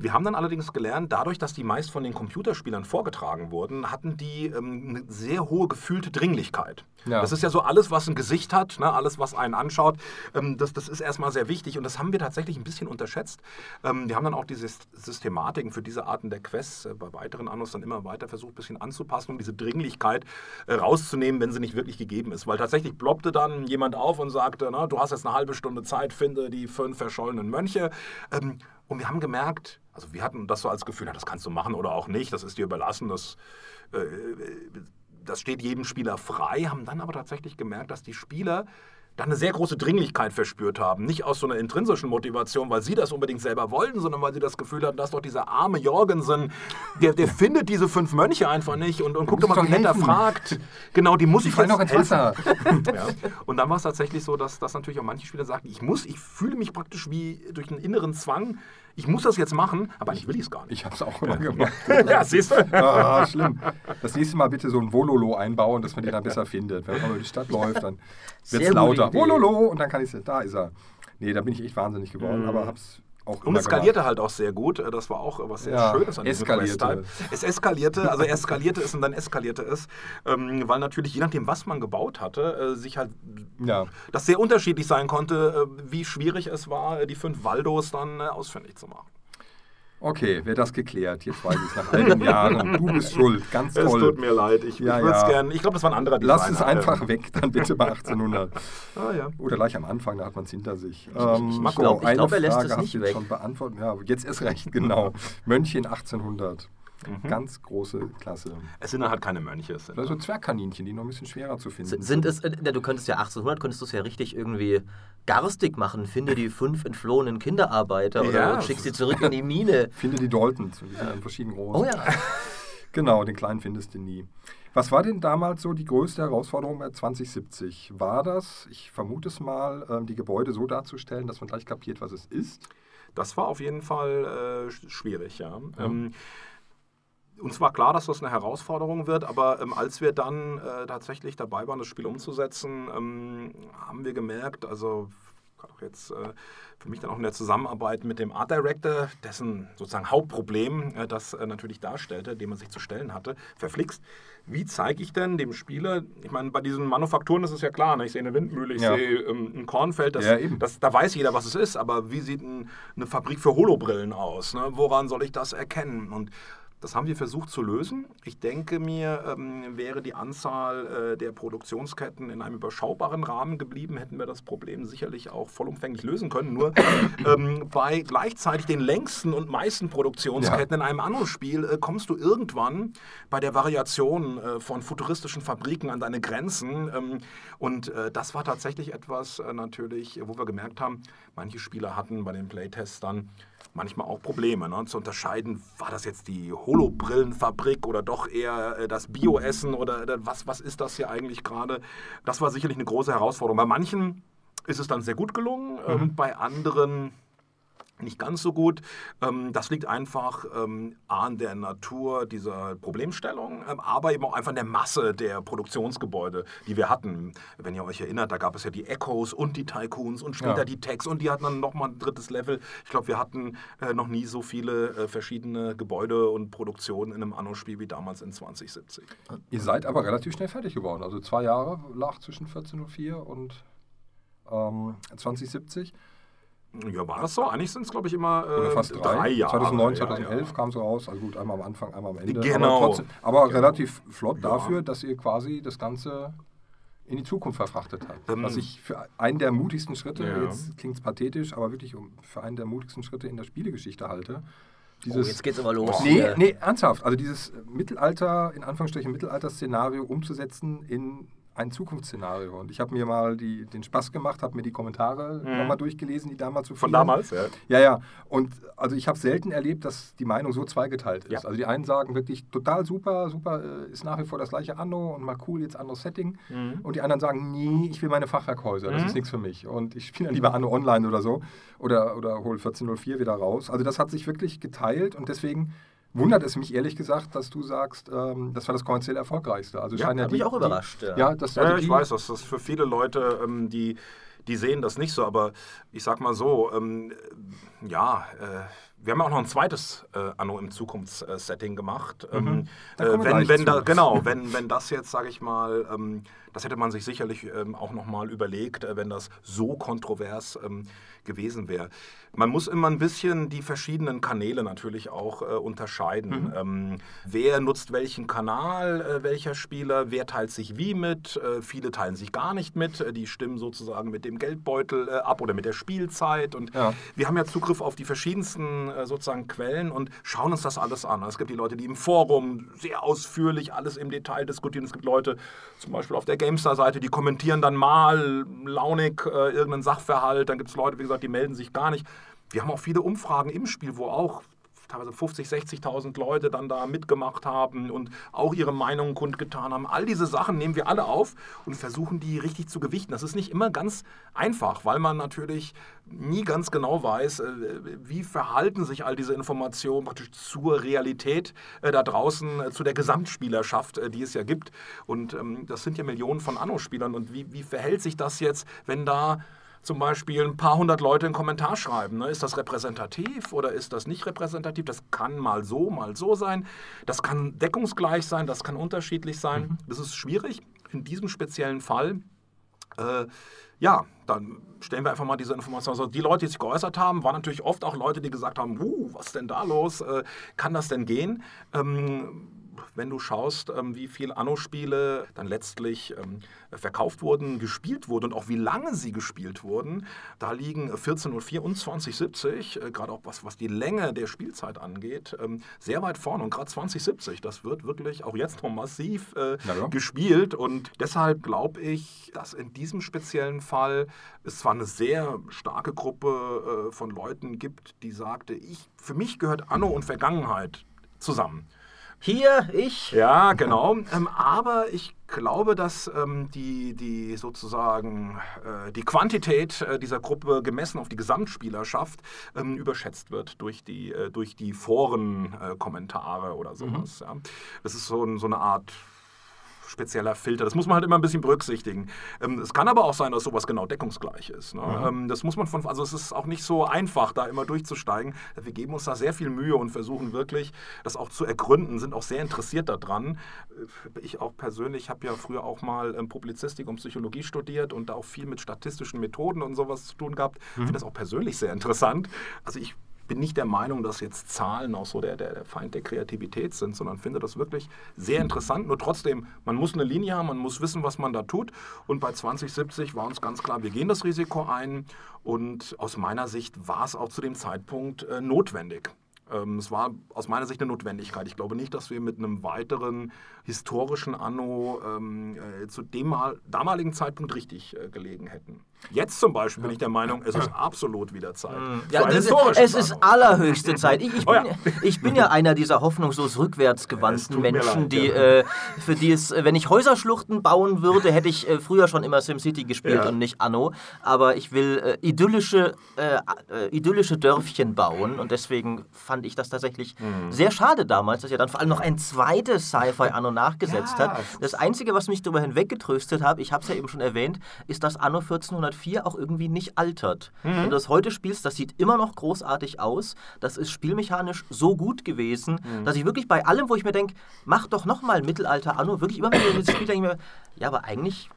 wir haben dann allerdings gelernt, dadurch, dass die meist von den Computerspielern vorgetragen wurden, hatten die ähm, eine sehr hohe gefühlte Dringlichkeit.
Ja.
Das ist ja so alles, was ein Gesicht hat, ne, alles, was einen anschaut, ähm, das, das ist erstmal sehr wichtig und das haben wir tatsächlich ein bisschen unterschätzt. Ähm, wir haben dann auch diese Syst- Systematiken für diese Arten der Quests äh, bei weiteren Annos dann immer weiter versucht, ein bisschen anzupassen, um diese Dringlichkeit äh, rauszunehmen, wenn sie nicht wirklich gegeben ist. Weil tatsächlich ploppte dann jemand auf und sagte, na, du hast jetzt eine halbe Stunde Zeit, finde die fünf verschollenen Mönche. Ähm, und wir haben gemerkt, also wir hatten das so als Gefühl, na, das kannst du machen oder auch nicht, das ist dir überlassen, das äh, das steht jedem Spieler frei, haben dann aber tatsächlich gemerkt, dass die Spieler dann eine sehr große Dringlichkeit verspürt haben. Nicht aus so einer intrinsischen Motivation, weil sie das unbedingt selber wollten, sondern weil sie das Gefühl hatten, dass doch dieser arme Jorgensen, der, der findet diese fünf Mönche einfach nicht und, und guck doch
muss
mal, wie nett er fragt. Genau, die muss
Die
ich jetzt
auch ins. Wasser.
Ja. Und dann war es tatsächlich so, dass, dass natürlich auch manche Spieler sagten, ich muss, ich fühle mich praktisch wie durch einen inneren Zwang, ich muss das jetzt machen, aber eigentlich will ich es gar nicht.
Ich habe es auch immer gemacht.
ja, siehst du?
Ah, schlimm. Das nächste Mal bitte so ein Vololo einbauen, dass man den dann besser findet. Wenn man über die Stadt läuft, dann wird es lauter.
Idee.
Vololo! Und dann kann ich es, da ist er. Nee, da bin ich echt wahnsinnig geworden, aber hab's auch
Und es skalierte
gemacht.
halt auch sehr gut. Das war auch was sehr
Ja,
Schönes an diesem
eskalierte.
Quest-Type. Es eskalierte, also erst skalierte es und dann eskalierte es, ähm, weil natürlich je nachdem, was man gebaut hatte, äh, sich halt
Ja.
das sehr unterschiedlich sein konnte, äh, wie schwierig es war, die fünf Waldos dann äh, ausfindig zu machen.
Okay, wäre das geklärt. Jetzt weiß ich es nach all den Jahren. Du bist schuld. Ganz
Es
toll.
tut mir leid, ich,
Ja,
ich würde es
ja.
gerne. Ich glaube, das war ein anderer Designer.
Lass es einfach weg, dann bitte bei 1800.
Ah, ja.
Oder gleich am Anfang, da hat man es hinter sich. Ähm,
ich
glaub- ich
eine
glaub, er lässt
Frage
es nicht weg.
schon beantwortet. Ja, jetzt erst recht, genau. Mönchen 1800.
Mhm.
Ganz große Klasse.
Es sind dann halt keine Mönche. Es sind
Oder so Zwergkaninchen, die noch ein bisschen schwerer zu finden
S- Sind es, äh, ja, du könntest ja 1800, könntest du es ja richtig irgendwie garstig machen. Finde die fünf entflohenen Kinderarbeiter oder
Ja,
schick
das
sie zurück in die Mine.
Finde die Daltons, die sind dann verschieden groß.
Oh ja.
Genau, den kleinen findest du nie. Was war denn damals so die größte Herausforderung bei 2070? War das, ich vermute es mal, ähm, die Gebäude so darzustellen, dass man gleich kapiert, was es ist?
Das war auf jeden Fall äh, sch- schwierig, ja. Ähm, uns war klar, dass das eine Herausforderung wird, aber ähm, als wir dann äh, tatsächlich dabei waren, das Spiel umzusetzen, ähm, haben wir gemerkt, also gerade auch jetzt äh, für mich dann auch in der Zusammenarbeit mit dem Art Director, dessen sozusagen Hauptproblem äh, das äh, natürlich darstellte, dem man sich zu stellen hatte, verflixt. Wie zeige ich denn dem Spieler, ich meine, bei diesen Manufakturen ist es ja klar, ne? ich sehe eine Windmühle, ich
Ja.
sehe ähm, ein Kornfeld, das,
Ja, eben.
das, da weiß jeder, was es ist, aber wie sieht ein, eine Fabrik für Holobrillen aus? Ne? Woran soll ich das erkennen? Und das haben wir versucht zu lösen. Ich denke mir, ähm, wäre die Anzahl äh, der Produktionsketten in einem überschaubaren Rahmen geblieben, hätten wir das Problem sicherlich auch vollumfänglich lösen können. Nur ähm, bei gleichzeitig den längsten und meisten Produktionsketten in einem Anno-Spiel äh, kommst du irgendwann bei der Variation äh, von futuristischen Fabriken an deine Grenzen. Ähm, und äh, das war tatsächlich etwas äh, natürlich, wo wir gemerkt haben, manche Spieler hatten bei den Playtests dann manchmal auch Probleme ne, zu unterscheiden, war das jetzt die Holobrillenfabrik oder doch eher äh, das Bioessen oder äh, was, was ist das hier eigentlich gerade? Das war sicherlich eine große Herausforderung. Bei manchen ist es dann sehr gut gelungen, ähm, bei anderen nicht ganz so gut. Ähm, das liegt einfach ähm, an der Natur dieser Problemstellung, ähm, aber eben auch einfach an der Masse der Produktionsgebäude, die wir hatten. Wenn ihr euch erinnert, da gab es ja die Echos und die Tycoons und später
Ja.
die Techs und die hatten dann nochmal ein drittes Level. Ich glaube, wir hatten äh, noch nie so viele äh, verschiedene Gebäude und Produktionen in einem Anno-Spiel wie damals in 2070.
Ihr seid aber relativ schnell fertig geworden. Also zwei Jahre lag zwischen 1404 und ähm, 2070.
Ja, war das so? Eigentlich sind es, glaube ich, immer äh,
Oder fast drei.
Jahre.
2009,
Ja,
2011
ja.
kam so raus. Also gut, einmal am Anfang, einmal am Ende.
Genau.
Aber, trotzdem, aber
Genau.
relativ flott
Ja.
dafür, dass ihr quasi das Ganze in die Zukunft verfrachtet habt.
Ähm,
Was ich für einen der mutigsten Schritte,
Ja.
jetzt klingt es pathetisch, aber wirklich um, für einen der mutigsten Schritte in der Spielegeschichte halte.
Oh,
Dieses,
jetzt geht's aber los.
Nee, nee, ernsthaft. Also dieses Mittelalter, in Anführungsstrichen Mittelalter-Szenario umzusetzen in ein Zukunftsszenario. Und ich habe mir mal die, den Spaß gemacht, habe mir die Kommentare mhm. nochmal durchgelesen, die damals so
Von damals, ja.
Ja, ja. Und also ich habe selten erlebt, dass die Meinung so zweigeteilt ist. Ja. Also die einen sagen wirklich total super, super, äh, ist nach wie vor das gleiche Anno und mal cool, jetzt anderes Setting. Mhm. Und die anderen sagen, nee, ich will meine Fachwerkhäuser, das mhm. ist nichts für mich. Und ich spiele dann lieber Anno online oder so oder, oder hole 1404 wieder raus. Also das hat sich wirklich geteilt und deswegen wundert es mich ehrlich gesagt, dass du sagst, ähm, das war das kommerziell erfolgreichste.
Also ja, ja
die,
mich auch überrascht.
Die, ja. ja, das, also ja, ich weiß, dass das für viele Leute, ähm, die, die sehen das nicht so, aber ich sag mal so, ähm, ja, äh, wir haben auch noch ein zweites äh, Anno im Zukunftssetting gemacht. Mhm. Ähm, äh, wenn, wenn da, genau, wenn, wenn das jetzt, sage ich mal, ähm, das hätte man sich sicherlich ähm, auch nochmal überlegt, äh, wenn das so kontrovers ähm, gewesen wäre. Man muss immer ein bisschen die verschiedenen Kanäle natürlich auch äh, unterscheiden. Mhm. Ähm, wer nutzt welchen Kanal, äh, welcher Spieler, wer teilt sich wie mit, äh, viele teilen sich gar nicht mit, äh, die stimmen sozusagen mit dem Geldbeutel äh, ab oder mit der Spielzeit. Und ja. wir haben ja Zugriff auf die verschiedensten sozusagen Quellen und schauen uns das alles an. Es gibt die Leute, die im Forum sehr ausführlich alles im Detail diskutieren. Es gibt Leute, zum Beispiel auf der GameStar-Seite, die kommentieren dann mal launig irgendeinen Sachverhalt. Dann gibt es Leute, wie gesagt, die melden sich gar nicht. Wir haben auch viele Umfragen im Spiel, wo auch teilweise 50, 60.000 Leute dann da mitgemacht haben und auch ihre Meinungen kundgetan haben. All diese Sachen nehmen wir alle auf und versuchen die richtig zu gewichten. Das ist nicht immer ganz einfach, weil man natürlich nie ganz genau weiß, äh, wie verhalten sich all diese Informationen praktisch zur Realität äh, da draußen, äh, zu der Gesamtspielerschaft, die es ja gibt. Und ähm, das sind ja Millionen von Anno-Spielern. Und wie, wie verhält sich das jetzt, wenn da zum Beispiel ein paar hundert Leute einen Kommentar schreiben. Ne? Ist das repräsentativ oder ist das nicht repräsentativ? Das kann mal so, mal so sein. Das kann deckungsgleich sein, das kann unterschiedlich sein. Mhm. Das ist schwierig. In diesem speziellen Fall, äh, ja, dann stellen wir einfach mal diese Information. Also die Leute, die sich geäußert haben, waren natürlich oft auch Leute, die gesagt haben, uh, was ist denn da los? Äh, kann das denn gehen? Ähm, wenn du schaust, ähm, wie viele Anno-Spiele dann letztlich ähm, verkauft wurden, gespielt wurden und auch wie lange sie gespielt wurden, da liegen 1404 und 2070, äh, gerade auch was, was die Länge der Spielzeit angeht, ähm, sehr weit vorne. Und gerade 2070, das wird wirklich auch jetzt noch massiv äh, ja. gespielt. Und deshalb glaube ich, dass in diesem speziellen Fall es zwar eine sehr starke Gruppe äh, von Leuten gibt, die sagte, ich, für mich gehört Anno und Vergangenheit zusammen.
Hier, ich.
Ja, genau. Ähm, aber ich glaube, dass ähm, die, die sozusagen äh, die Quantität äh, dieser Gruppe gemessen auf die Gesamtspielerschaft ähm, überschätzt wird durch die, äh, durch die Forenkommentare oder sowas. Mhm. Ja. Das ist so, so eine Art spezieller Filter. Das muss man halt immer ein bisschen berücksichtigen. Ähm, es kann aber auch sein, dass sowas genau deckungsgleich ist. Ne? Mhm. Ähm, das muss man von, also es ist auch nicht so einfach, da immer durchzusteigen. Wir geben uns da sehr viel Mühe und versuchen wirklich, das auch zu ergründen, sind auch sehr interessiert daran. Äh, ich auch persönlich habe ja früher auch mal ähm, Publizistik und Psychologie studiert und da auch viel mit statistischen Methoden und sowas zu tun gehabt. Ich mhm. finde das auch persönlich sehr interessant. Also ich bin nicht der Meinung, dass jetzt Zahlen auch so der, der, der Feind der Kreativität sind, sondern finde das wirklich sehr interessant. Nur trotzdem, man muss eine Linie haben, man muss wissen, was man da tut. Und bei 2070 war uns ganz klar, wir gehen das Risiko ein. Und aus meiner Sicht war es auch zu dem Zeitpunkt äh, notwendig. Ähm, es war aus meiner Sicht eine Notwendigkeit. Ich glaube nicht, dass wir mit einem weiteren historischen Anno ähm, äh, zu dem damaligen Zeitpunkt richtig äh, gelegen hätten. Jetzt zum Beispiel bin ich der Meinung, es ist absolut wieder Zeit.
Mhm. Ja, es Anno. ist allerhöchste Zeit. Ich, ich, bin, oh ja. ich, bin, ja einer dieser hoffnungslos rückwärtsgewandten Menschen, leid, die, ja. äh, für die es, wenn ich Häuserschluchten bauen würde, hätte ich äh, früher schon immer SimCity gespielt ja. und nicht Anno. Aber ich will äh, idyllische, äh, äh, idyllische Dörfchen bauen und deswegen fand ich das tatsächlich mhm. sehr schade damals, dass er dann vor allem noch ein zweites Sci-Fi-Anno nachgesetzt hat. Das Einzige, was mich darüber hinweggetröstet hat, ich habe es ja eben schon erwähnt, ist, dass Anno 1400 4 auch irgendwie nicht altert. Mhm. Wenn du das heute spielst, das sieht immer noch großartig aus. Das ist spielmechanisch so gut gewesen, mhm. dass ich wirklich bei allem, wo ich mir denke, mach doch nochmal Mittelalter Anno, wirklich immer wieder dieses Spiel denke ich mir, ja, aber eigentlich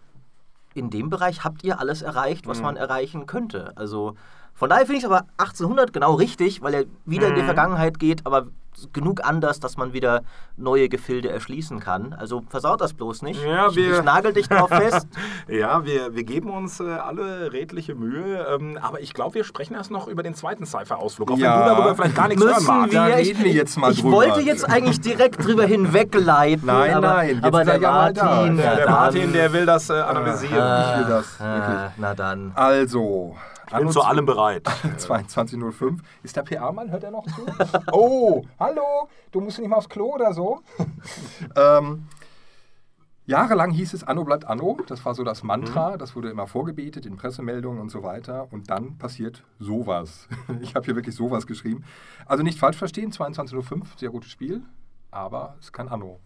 in dem Bereich habt ihr alles erreicht, was mhm. man erreichen könnte. Also Von daher finde ich es aber 1800 genau richtig, weil er wieder in die
Mhm.
Vergangenheit geht, aber genug anders, dass man wieder neue Gefilde erschließen kann. Also versaut das bloß nicht.
Ja,
ich,
wir-
ich nagel dich drauf fest.
Ja, wir, wir geben uns äh, alle redliche Mühe, ähm, aber ich glaube, wir sprechen erst noch über den zweiten Cypher-Ausflug, auch
Ja.
wenn du darüber vielleicht gar nichts hören
Müssen
magst.
Da
wir,
reden
ich,
wir jetzt mal
ich
drüber.
wollte jetzt eigentlich direkt drüber hinwegleiten.
Nein,
aber,
nein, jetzt
aber
er
der
ja mal da.
Martin,
Der-
Der Martin, der will das äh, analysieren.
Ich will das,
Ah, na dann.
Also,
ich bin zu allem bereit.
22.05. Ist der PA-Mann? Hört er noch zu? oh, hallo, du musst nicht mal aufs Klo oder so? ähm, jahrelang hieß es, Anno bleibt Anno. Das war so das Mantra. Das wurde immer vorgebetet in Pressemeldungen und so weiter. Und dann passiert sowas. Ich habe hier wirklich sowas geschrieben. Also nicht falsch verstehen, 22.05, sehr gutes Spiel. Aber es kann Anno.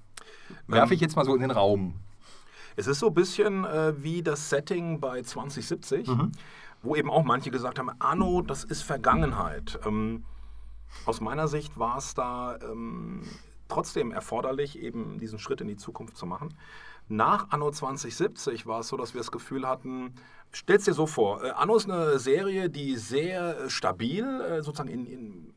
Werfe ich jetzt mal so in den Raum.
Es ist so ein bisschen äh, wie das Setting bei 2070, wo eben auch manche gesagt haben, Anno, das ist Vergangenheit. Ähm, aus meiner Sicht war es da ähm, trotzdem erforderlich, eben diesen Schritt in die Zukunft zu machen. Nach Anno 2070 war es so, dass wir das Gefühl hatten, stell's dir so vor, äh, Anno ist eine Serie, die sehr äh, stabil äh, sozusagen in, in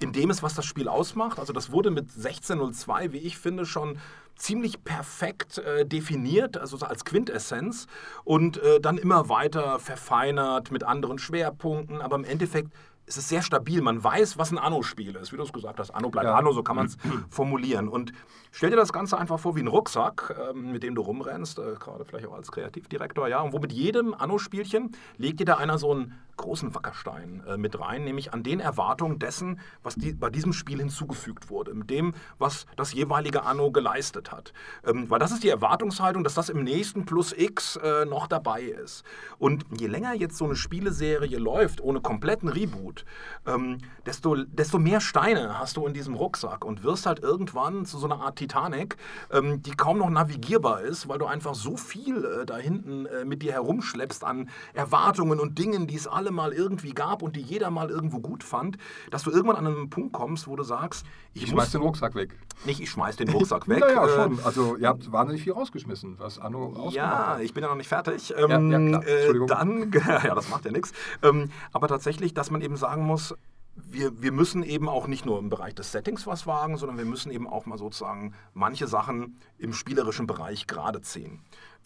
in dem ist, was das Spiel ausmacht. Also das wurde mit 16.02, wie ich finde, schon ziemlich perfekt äh, definiert, also so als Quintessenz und äh, dann immer weiter verfeinert mit anderen Schwerpunkten, aber im Endeffekt ist es sehr stabil. Man weiß, was ein Anno-Spiel ist. Wie du es gesagt hast, Anno bleibt
Ja.
Anno, so kann man es formulieren. Und stell dir das Ganze einfach vor wie ein Rucksack, ähm, mit dem du rumrennst, äh, gerade vielleicht auch als Kreativdirektor, ja, und wo mit jedem Anno-Spielchen legt dir da einer so einen großen Wackerstein äh, mit rein, nämlich an den Erwartungen dessen, was die, bei diesem Spiel hinzugefügt wurde, mit dem, was das jeweilige Anno geleistet hat. Ähm, weil das ist die Erwartungshaltung, dass das im nächsten Plus X äh, noch dabei ist. Und je länger jetzt so eine Spieleserie läuft, ohne kompletten Reboot, ähm, desto, desto mehr Steine hast du in diesem Rucksack und wirst halt irgendwann zu so einer Art Titanic, ähm, die kaum noch navigierbar ist, weil du einfach so viel äh, da hinten äh, mit dir herumschleppst an Erwartungen und Dingen, die es alle mal irgendwie gab und die jeder mal irgendwo gut fand, dass du irgendwann an einen Punkt kommst, wo du sagst, ich,
Ich schmeiß den Rucksack weg.
nicht, ich schmeiß den Rucksack weg.
Naja,
äh,
schon. Also ihr habt wahnsinnig viel rausgeschmissen, was Anno ausgemacht
ja,
hat.
ich bin ja noch nicht fertig.
ja,
Ähm,
klar.
äh,
Entschuldigung.
dann, ja, das macht ja nichts. Ähm, aber tatsächlich, dass man eben sagen muss, wir, wir müssen eben auch nicht nur im Bereich des Settings was wagen, sondern wir müssen eben auch mal sozusagen manche Sachen im spielerischen Bereich gerade ziehen.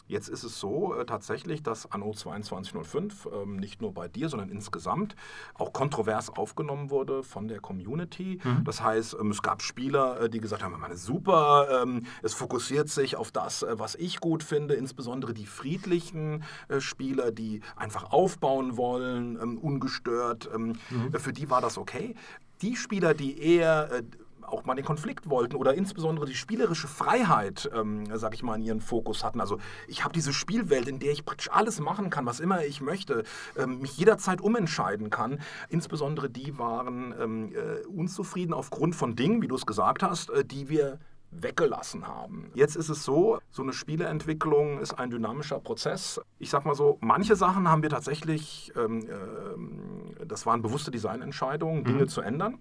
Jetzt ist es so äh, tatsächlich, dass Anno 2205 ähm, nicht nur bei dir, sondern insgesamt auch kontrovers aufgenommen wurde von der Community. Das heißt, ähm, es gab Spieler, äh, die gesagt haben, meine super, ähm, es fokussiert sich auf das, äh, was ich gut finde, insbesondere die friedlichen äh, Spieler, die einfach aufbauen wollen, ähm, ungestört. Ähm, äh, Für die war das okay. Die Spieler, die eher äh, auch mal den Konflikt wollten oder insbesondere die spielerische Freiheit, ähm, sag ich mal, in ihren Fokus hatten. Also ich habe diese Spielwelt, in der ich praktisch alles machen kann, was immer ich möchte, ähm, mich jederzeit umentscheiden kann. Insbesondere die waren ähm, äh, unzufrieden aufgrund von Dingen, wie du es gesagt hast, äh, die wir weggelassen haben. Jetzt ist es so, so eine Spieleentwicklung ist ein dynamischer Prozess. Ich sag mal so, manche Sachen haben wir tatsächlich, ähm, ähm, das waren bewusste Designentscheidungen, Dinge zu ändern.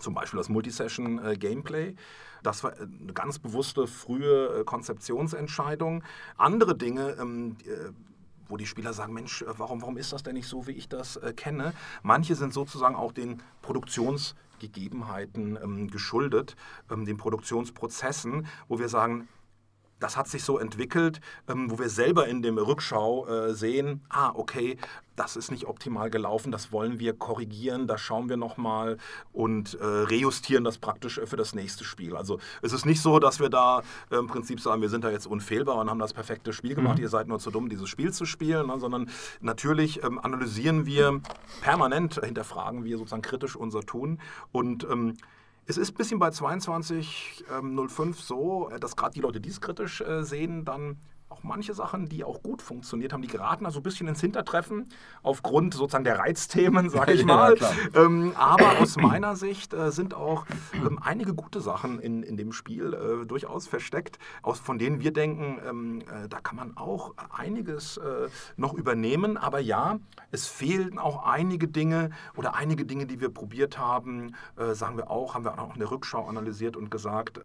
Zum Beispiel das Multisession-Gameplay. Das war äh, eine ganz bewusste frühe äh, Konzeptionsentscheidung. Andere Dinge, ähm, äh, wo die Spieler sagen, Mensch, äh, warum, warum ist das denn nicht so, wie ich das äh, kenne? Manche sind sozusagen auch den Produktionsgegebenheiten ähm, geschuldet, ähm, den Produktionsprozessen, wo wir sagen, das hat sich so entwickelt, ähm, wo wir selber in dem Rückschau äh, sehen, ah, okay, das ist nicht optimal gelaufen, das wollen wir korrigieren, da schauen wir nochmal und äh, rejustieren das praktisch für das nächste Spiel. Also es ist nicht so, dass wir da äh, im Prinzip sagen, wir sind da jetzt unfehlbar und haben das perfekte Spiel gemacht, ihr seid nur zu dumm, dieses Spiel zu spielen, ne, sondern natürlich ähm, analysieren wir permanent, hinterfragen wir sozusagen kritisch unser Tun und ähm, es ist ein bisschen bei 22.05 so, äh, dass gerade die Leute, die es kritisch äh, sehen, dann auch manche Sachen, die auch gut funktioniert haben, die geraten also ein bisschen ins Hintertreffen aufgrund sozusagen der Reizthemen, sage ich
Ja,
mal.
klar.
ähm, aber aus meiner Sicht äh, sind auch ähm, einige gute Sachen in, in dem Spiel äh, durchaus versteckt, aus, von denen wir denken, ähm, äh, da kann man auch einiges äh, noch übernehmen. Aber ja, es fehlen auch einige Dinge oder einige Dinge, die wir probiert haben, äh, sagen wir auch, haben wir auch in der Rückschau analysiert und gesagt,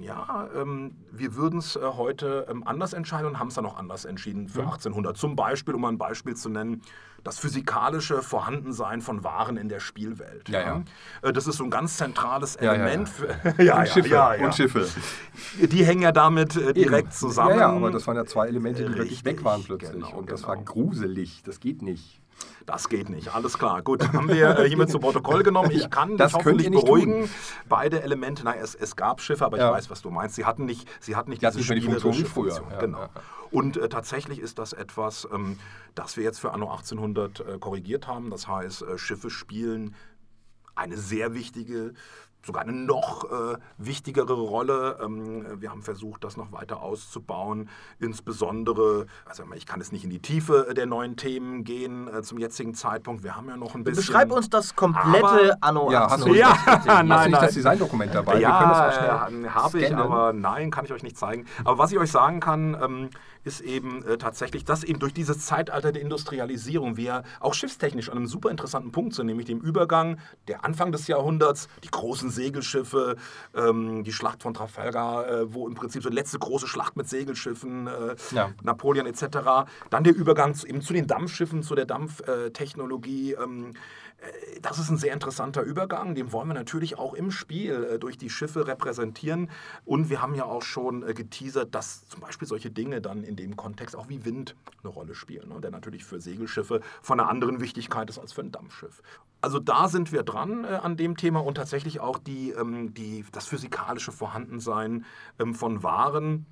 ja, ähm, wir würden es äh, heute ähm, anders entscheiden und haben es dann auch anders entschieden für
Mhm.
1800. Zum Beispiel, um ein Beispiel zu nennen, das physikalische Vorhandensein von Waren in der Spielwelt.
Ja, ja.
Äh, Das ist so ein ganz zentrales Element.
ja.
Für, ja, ja.
Und Schiffe.
Die hängen ja damit äh, direkt
Eben.
zusammen.
Ja, aber das waren ja zwei Elemente, die wirklich
Richtig,
weg waren plötzlich.
genau,
und das
genau.
war gruselig. Das geht nicht.
Das geht nicht, alles klar. Gut, haben wir äh, hiermit zu Protokoll genommen. Ich kann
Das
dich hoffentlich beruhigen. Beide Elemente, nein, es, es gab Schiffe, aber
Ja.
ich weiß, was du meinst. Sie hatten nicht, sie hatten nicht
Die hatten
diese
nicht mehr die Funktion
spielerische
früher. Ja,
genau.
ja, ja.
Und äh, tatsächlich ist das etwas, ähm, das wir jetzt für Anno 1800 äh, korrigiert haben. Das heißt, äh, Schiffe spielen eine sehr wichtige, sogar eine noch äh, wichtigere Rolle. Ähm, wir haben versucht, das noch weiter auszubauen. Insbesondere, also ich kann jetzt nicht in die Tiefe der neuen Themen gehen äh, zum jetzigen Zeitpunkt. Wir haben ja noch ein bisschen.
Beschreib uns das komplette Anno
Ja, hast du-
1800.
Ja,
bitte.
nein,
Hast du nicht
nein.
das Designdokument dabei? Das
Ja,
schnell
äh, habe ich, aber nein, kann ich euch nicht zeigen. Aber was ich euch sagen kann, ähm, ist eben äh, tatsächlich, dass eben durch dieses Zeitalter der Industrialisierung wir auch schiffstechnisch an einem super interessanten Punkt sind, nämlich dem Übergang der Anfang des Jahrhunderts, die großen Segelschiffe, ähm, die Schlacht von Trafalgar, äh, wo im Prinzip so die letzte große Schlacht mit Segelschiffen, äh,
Ja.
Napoleon etc. Dann der Übergang zu, eben zu den Dampfschiffen, zu der Dampftechnologie. Ähm, äh, das ist ein sehr interessanter Übergang, den wollen wir natürlich auch im Spiel äh, durch die Schiffe repräsentieren. Und wir haben ja auch schon äh, geteasert, dass zum Beispiel solche Dinge dann in dem Kontext auch wie Wind eine Rolle spielen, ne? der natürlich für Segelschiffe von einer anderen Wichtigkeit ist als für ein Dampfschiff. Also da sind wir dran äh, an dem Thema und tatsächlich auch die, ähm, die, das physikalische Vorhandensein ähm, von Waren.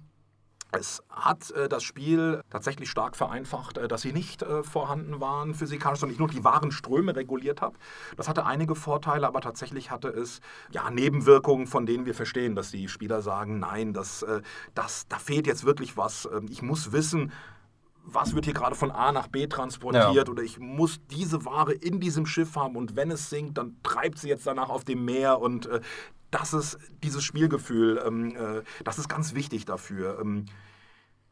Es hat äh, das Spiel tatsächlich stark vereinfacht, äh, dass sie nicht äh, vorhanden waren physikalisch, sondern ich nur die wahren Ströme reguliert habe. Das hatte einige Vorteile, aber tatsächlich hatte es ja, Nebenwirkungen, von denen wir verstehen, dass die Spieler sagen, nein, das, äh, das, da fehlt jetzt wirklich was. Ähm, ich muss wissen, was wird hier gerade von A nach B transportiert
Ja.
oder ich muss diese Ware in diesem Schiff haben und wenn es sinkt, dann treibt sie jetzt danach auf dem Meer und äh, das ist dieses Spielgefühl, ähm, äh, das ist ganz wichtig dafür. Ähm,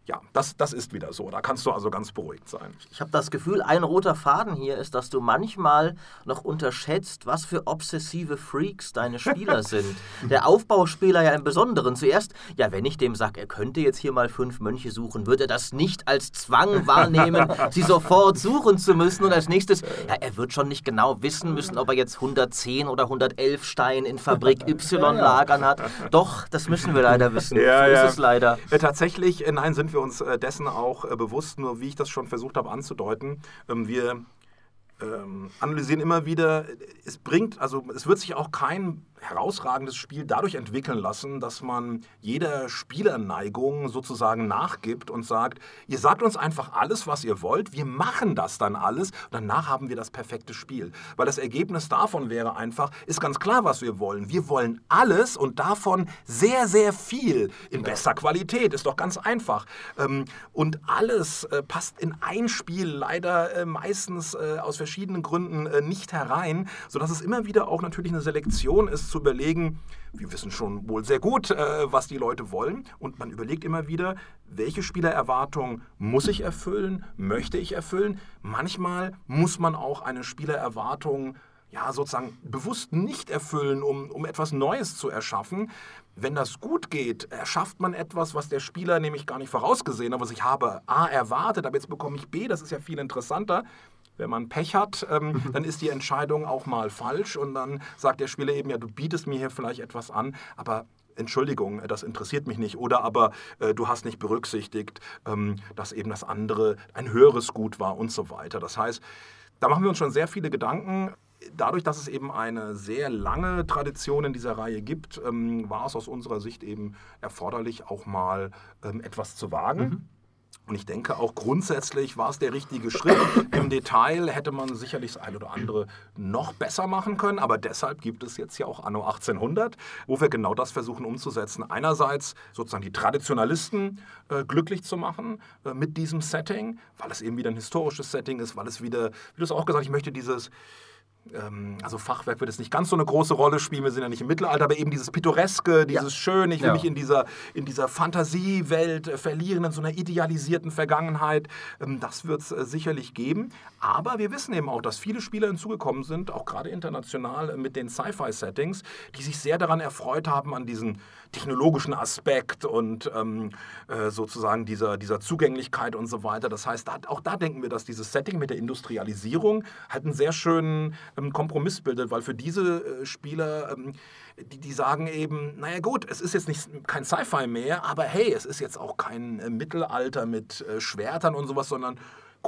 ja, das, das ist wieder so. Da kannst du also ganz beruhigt sein.
Ich habe das Gefühl, ein roter Faden hier ist, dass du manchmal noch unterschätzt, was für obsessive Freaks deine Spieler sind. Der Aufbauspieler ja im Besonderen. Zuerst, ja, wenn ich dem sage, er könnte jetzt hier mal fünf Mönche suchen, wird er das nicht als Zwang wahrnehmen, sie sofort suchen zu müssen. Und als nächstes, ja, er wird schon nicht genau wissen müssen, ob er jetzt 110 oder 111 Steine in Fabrik Y lagern hat. Doch, das müssen wir leider wissen.
Ja,
so
ja.
ist es leider.
Tatsächlich, äh, nein, sind wir uns äh, dessen auch äh, bewusst, nur wie ich das schon versucht habe anzudeuten. Ähm, wir ähm, analysieren immer wieder, äh, es bringt, also es wird sich auch kein herausragendes Spiel dadurch entwickeln lassen, dass man jeder Spielerneigung sozusagen nachgibt und sagt, ihr sagt uns einfach alles, was ihr wollt, wir machen das dann alles und danach haben wir das perfekte Spiel. Weil das Ergebnis davon wäre einfach, ist ganz klar, was wir wollen. Wir wollen alles und davon sehr, sehr viel in bester Qualität, ist doch ganz einfach. Ähm, Und alles äh, passt in ein Spiel leider äh, meistens äh, aus verschiedenen Gründen nicht herein, sodass es immer wieder auch natürlich eine Selektion ist, zu überlegen, wir wissen schon wohl sehr gut, äh, was die Leute wollen. Und man überlegt immer wieder, welche Spielererwartung muss ich erfüllen, möchte ich erfüllen. Manchmal muss man auch eine Spielererwartung ja, sozusagen bewusst nicht erfüllen, um, um etwas Neues zu erschaffen. Wenn das gut geht, erschafft man etwas, was der Spieler nämlich gar nicht vorausgesehen hat, was ich habe A erwartet, aber jetzt bekomme ich B, das ist ja viel interessanter. Wenn man Pech hat, ähm, dann ist die Entscheidung auch mal falsch und dann sagt der Spieler eben, ja, du bietest mir hier vielleicht etwas an, aber Entschuldigung, äh, das interessiert mich nicht. Oder aber äh, du hast nicht berücksichtigt, ähm, dass eben das andere ein höheres Gut war und so weiter. Das heißt, da machen wir uns schon sehr viele Gedanken. Dadurch, dass es eben eine sehr lange Tradition in dieser Reihe gibt, ähm, war es aus unserer Sicht eben erforderlich, auch mal ähm, etwas zu wagen. Und ich denke auch grundsätzlich war es der richtige Schritt. Im Detail hätte man sicherlich das eine oder andere noch besser machen können, aber deshalb gibt es jetzt ja auch Anno 1800, wo wir genau das versuchen umzusetzen. Einerseits sozusagen die Traditionalisten äh, glücklich zu machen äh, mit diesem Setting, weil es eben wieder ein historisches Setting ist, weil es wieder, wie du es auch gesagt hast, ich möchte dieses also Fachwerk wird jetzt nicht ganz so eine große Rolle spielen, wir sind ja nicht im Mittelalter, aber eben dieses Pittoreske, dieses ja. Schöne, ich will ja. mich in dieser, in dieser Fantasiewelt äh, verlieren, in so einer idealisierten Vergangenheit, ähm, das wird es äh, sicherlich geben. Aber wir wissen eben auch, dass viele Spieler hinzugekommen sind, auch gerade international äh, mit den Sci-Fi-Settings, die sich sehr daran erfreut haben, an diesen technologischen Aspekt und ähm, äh, sozusagen dieser, dieser Zugänglichkeit und so weiter. Das heißt, da, auch da denken wir, dass dieses Setting mit der Industrialisierung halt einen sehr schönen ähm, Kompromiss bildet, weil für diese äh, Spieler, ähm, die, die sagen eben, naja gut, es ist jetzt nicht kein Sci-Fi mehr, aber hey, es ist jetzt auch kein äh, Mittelalter mit äh, Schwertern und sowas, sondern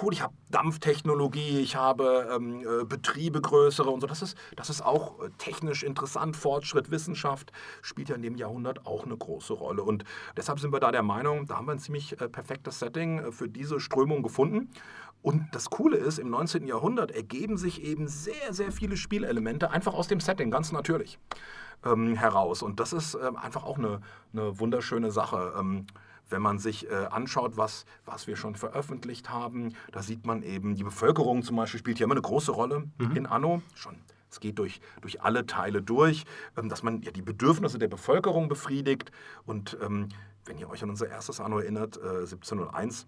cool, ich habe Dampftechnologie, ich habe ähm, äh, Betriebe größere und so. Das ist, das ist auch äh, technisch interessant. Fortschritt, Wissenschaft spielt ja in dem Jahrhundert auch eine große Rolle. Und deshalb sind wir da der Meinung, da haben wir ein ziemlich äh, perfektes Setting für diese Strömung gefunden. Und das Coole ist, im 19. Jahrhundert ergeben sich eben sehr, sehr viele Spielelemente einfach aus dem Setting, ganz natürlich ähm, heraus. Und das ist ähm, einfach auch eine, eine wunderschöne Sache. Wenn man sich äh, anschaut, was, was wir schon veröffentlicht haben, da sieht man eben, die Bevölkerung zum Beispiel spielt hier immer eine große Rolle mhm. in Anno. Schon es geht durch, durch alle Teile durch, ähm, dass man ja die Bedürfnisse der Bevölkerung befriedigt. Und ähm, wenn ihr euch an unser erstes Anno erinnert, äh, 1701,